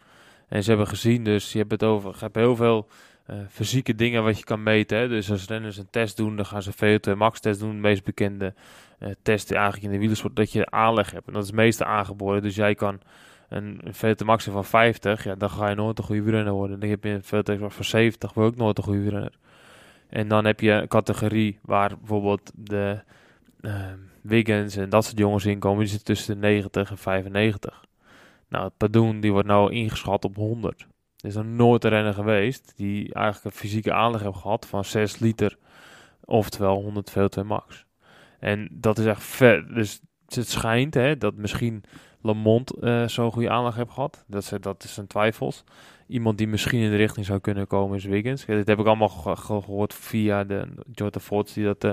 En ze hebben gezien, dus je hebt het over, je hebt heel veel eh, fysieke dingen wat je kan meten. Hè? Dus als renners een test doen, dan gaan ze VO2 max test doen. De meest bekende eh test eigenlijk in de wielersport, dat je aanleg hebt. En dat is het meeste aangeboren. Dus jij kan een, een VO2 max van 50, ja, dan ga je nooit een goede wielrenner worden. Dan heb je een VO2 max van 70, word ook nooit een goede wielrenner. En dan heb je een categorie waar bijvoorbeeld de ehm Wiggins en dat soort jongens in komen. Die zitten tussen de 90 en 95. Nou, Padoen die wordt nou ingeschat op 100. Er is nooit een renner geweest die eigenlijk een fysieke aanleg heeft gehad van 6 liter, oftewel 100 VO2 max. En dat is echt vet. Dus het schijnt hè, dat misschien Lamont eh zo'n goede aanleg heeft gehad. Dat, ze, dat is een twijfels. Iemand die misschien in de richting zou kunnen komen is Wiggins. Dit heb ik allemaal ge- ge- gehoord via de Jota Forts die dat eh,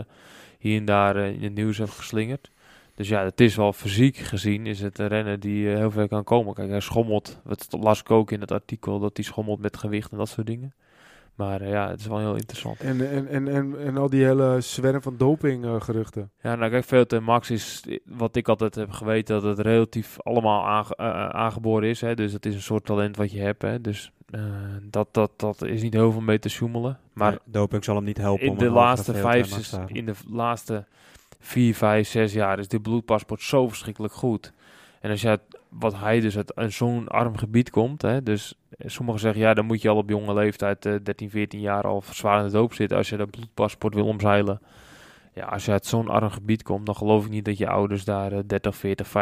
hier en daar eh, in het nieuws heeft geslingerd. Dus ja, het is wel fysiek gezien is het een renner die eh, heel ver kan komen. Kijk, hij schommelt. Dat las ik ook in het artikel dat hij schommelt met gewicht en dat soort dingen. Maar eh, ja, het is wel heel interessant. En, en, en, en, en al die hele zwerm van dopinggeruchten. Ja, nou kijk, Velte en Max is, wat ik altijd heb geweten, dat het relatief allemaal aange- eh, eh, aangeboren is. Hè? Dus het is een soort talent wat je hebt. Hè? Dus eh, dat, dat, dat is niet heel veel mee te sjoemelen. Maar doping zal hem niet helpen. in om de laatste VO2 vijf, te zes- in de laatste vier, vijf, zes jaar is dit bloedpaspoort zo verschrikkelijk goed. En als je wat hij dus uit zo'n arm gebied komt, hè, dus sommigen zeggen ja, dan moet je al op jonge leeftijd, eh 13, 14 jaar al zwaar in de doop zitten als je dat bloedpaspoort wil omzeilen. Ja, als je uit zo'n arm gebied komt, dan geloof ik niet dat je ouders daar eh, 30, 40, 50.000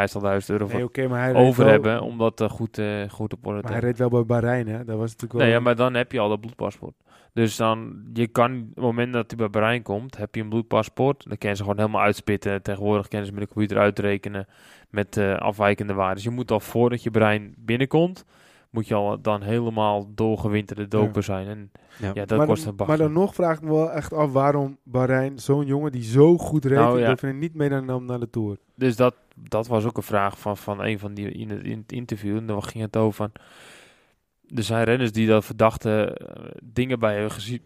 euro Nee, maar hij over wel- hebben om dat eh, goed, eh, goed op orde te Maar hij reed wel bij Bahrein, hè? Dat was natuurlijk wel... Nee, ja, maar dan heb je al dat bloedpaspoort. Dus dan, je kan, op het moment dat hij bij Brein komt, heb je een bloedpaspoort. Dan kunnen ze gewoon helemaal uitspitten. Tegenwoordig kennen ze met de computer uitrekenen met eh, afwijkende waarden. Dus je moet al voordat je brein binnenkomt, moet je al dan helemaal doorgewinterde doper zijn. En Ja. ja, dat maar, kost dan, een bak. maar dan nog vraag ik me wel echt af waarom Bahrein, zo'n jongen die zo goed reed, Nou, ja. niet mee naar, naar de Tour. Dus dat, dat was ook een vraag van, van een van die in het, in het interview. En dan ging het over van. Er zijn renners die dat verdachte eh, dingen bij hebben gezien.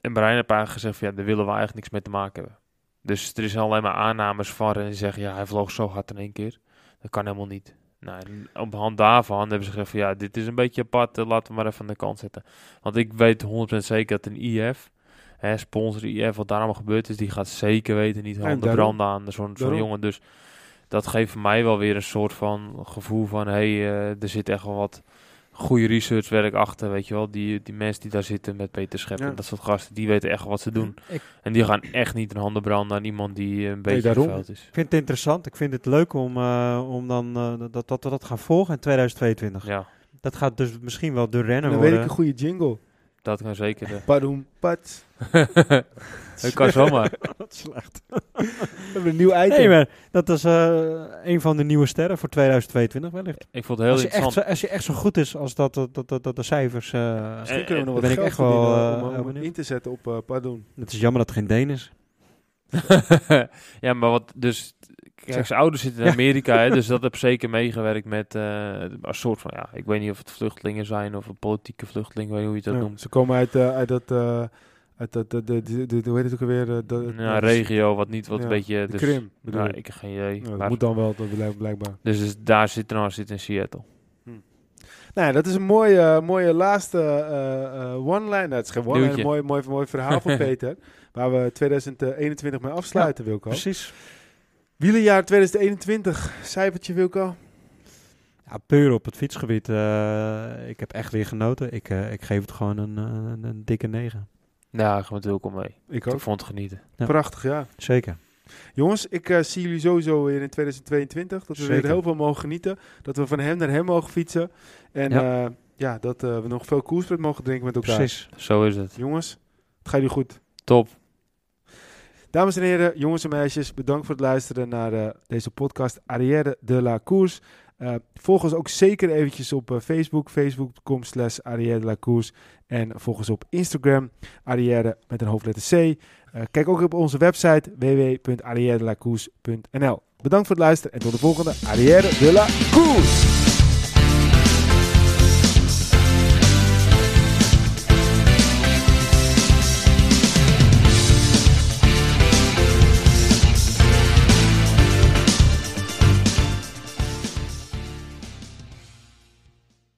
En Brian heeft eigenlijk gezegd: van, ja, daar willen we eigenlijk niks mee te maken hebben. Dus er is alleen maar aannames van die zeggen: ja, hij vloog zo hard in één keer. Dat kan helemaal niet. Nou, en op hand daarvan hebben ze gezegd: van, ja, dit is een beetje apart. eh, laten we maar even aan de kant zetten. Want ik weet 100% zeker dat een IF, hè, sponsor IF, wat daar allemaal gebeurd is, die gaat zeker weten niet handen branden aan zo'n Daarom. jongen. Dus dat geeft mij wel weer een soort van gevoel van... hé, hey, eh, er zit echt wel wat goede researchwerk achter, weet je wel. Die, die mensen die daar zitten met Peter Schep Ja. en dat soort gasten, die weten echt wat ze doen. Ik- En die gaan echt niet een handen branden aan iemand die eh, een beetje daarom. vervuild is. Ik vind het interessant. Ik vind het leuk om, eh, om dan eh, dat, dat we dat gaan volgen in 2022. Ja, Dat gaat dus misschien wel de En renner dan weet ik een goede jingle. Dat kan zeker. eh. Padoem, pat. dat kan zomaar. Wat slecht. We hebben een nieuw item. Nee, maar dat is eh, een van de nieuwe sterren voor 2022 wellicht. Ik vond het heel Als je, echt interessant. zo, als je echt zo goed is als dat, dat, dat, dat de cijfers... eh, Misschien kunnen we nog ben wat ik geld echt wel, verdienen om, in te zetten op uh, Padoen. het is jammer dat er geen Deen is. ja, maar wat dus... Kijk, zijn ouders zitten in Ja. Amerika, hè, dus dat heb zeker meegewerkt met eh een soort van, ja, ik weet niet of het vluchtelingen zijn of een politieke vluchteling, weet hoe je dat Ja, noemt. Ze komen uit, eh, uit dat... eh, uit dat, de, de, de, hoe heet het ook alweer? eh, de, Ja, regio, wat niet, wat ja, een beetje... Dus, Krim, bedoel nou, ik. heb geen idee. Ja, dat maar- moet dan wel, dat blijkbaar. dus, dus daar zit er zit in Seattle. Nou, ja, dat is een mooie, mooie laatste one-line. Nou, het is geen one-line, Nieuwtje. een mooi, mooi, mooi verhaal van Peter. Waar we 2021 mee afsluiten, Wilco. Precies. Wielenjaar 2021, cijfertje Wilco. Ja, puur op het fietsgebied. eh, ik heb echt weer genoten. Ik, eh, ik geef het gewoon een, eh, een, een dikke 9. Ja, ik ga met Wilco mee. Ik Ik ook. vond het genieten. Ja. Prachtig, ja. Zeker. Jongens, ik eh, zie jullie sowieso weer in 2022. Dat we Zeker. weer heel veel mogen genieten. Dat we van hem naar hem mogen fietsen. En ja, Ja. ja dat we nog veel koersvet mogen drinken met elkaar. Precies. Zo is het. Jongens, het gaat jullie goed. Top. Dames en heren, jongens en meisjes, bedankt voor het luisteren naar eh, deze podcast Arrière de la Course. Eh, volg ons ook zeker eventjes op eh, Facebook, facebook.com slash de la. En volg ons op Instagram, Arrière met een hoofdletter C. Kijk ook op onze website www.arrièredelacourse.nl Bedankt voor het luisteren en tot de volgende Arrière de la Course.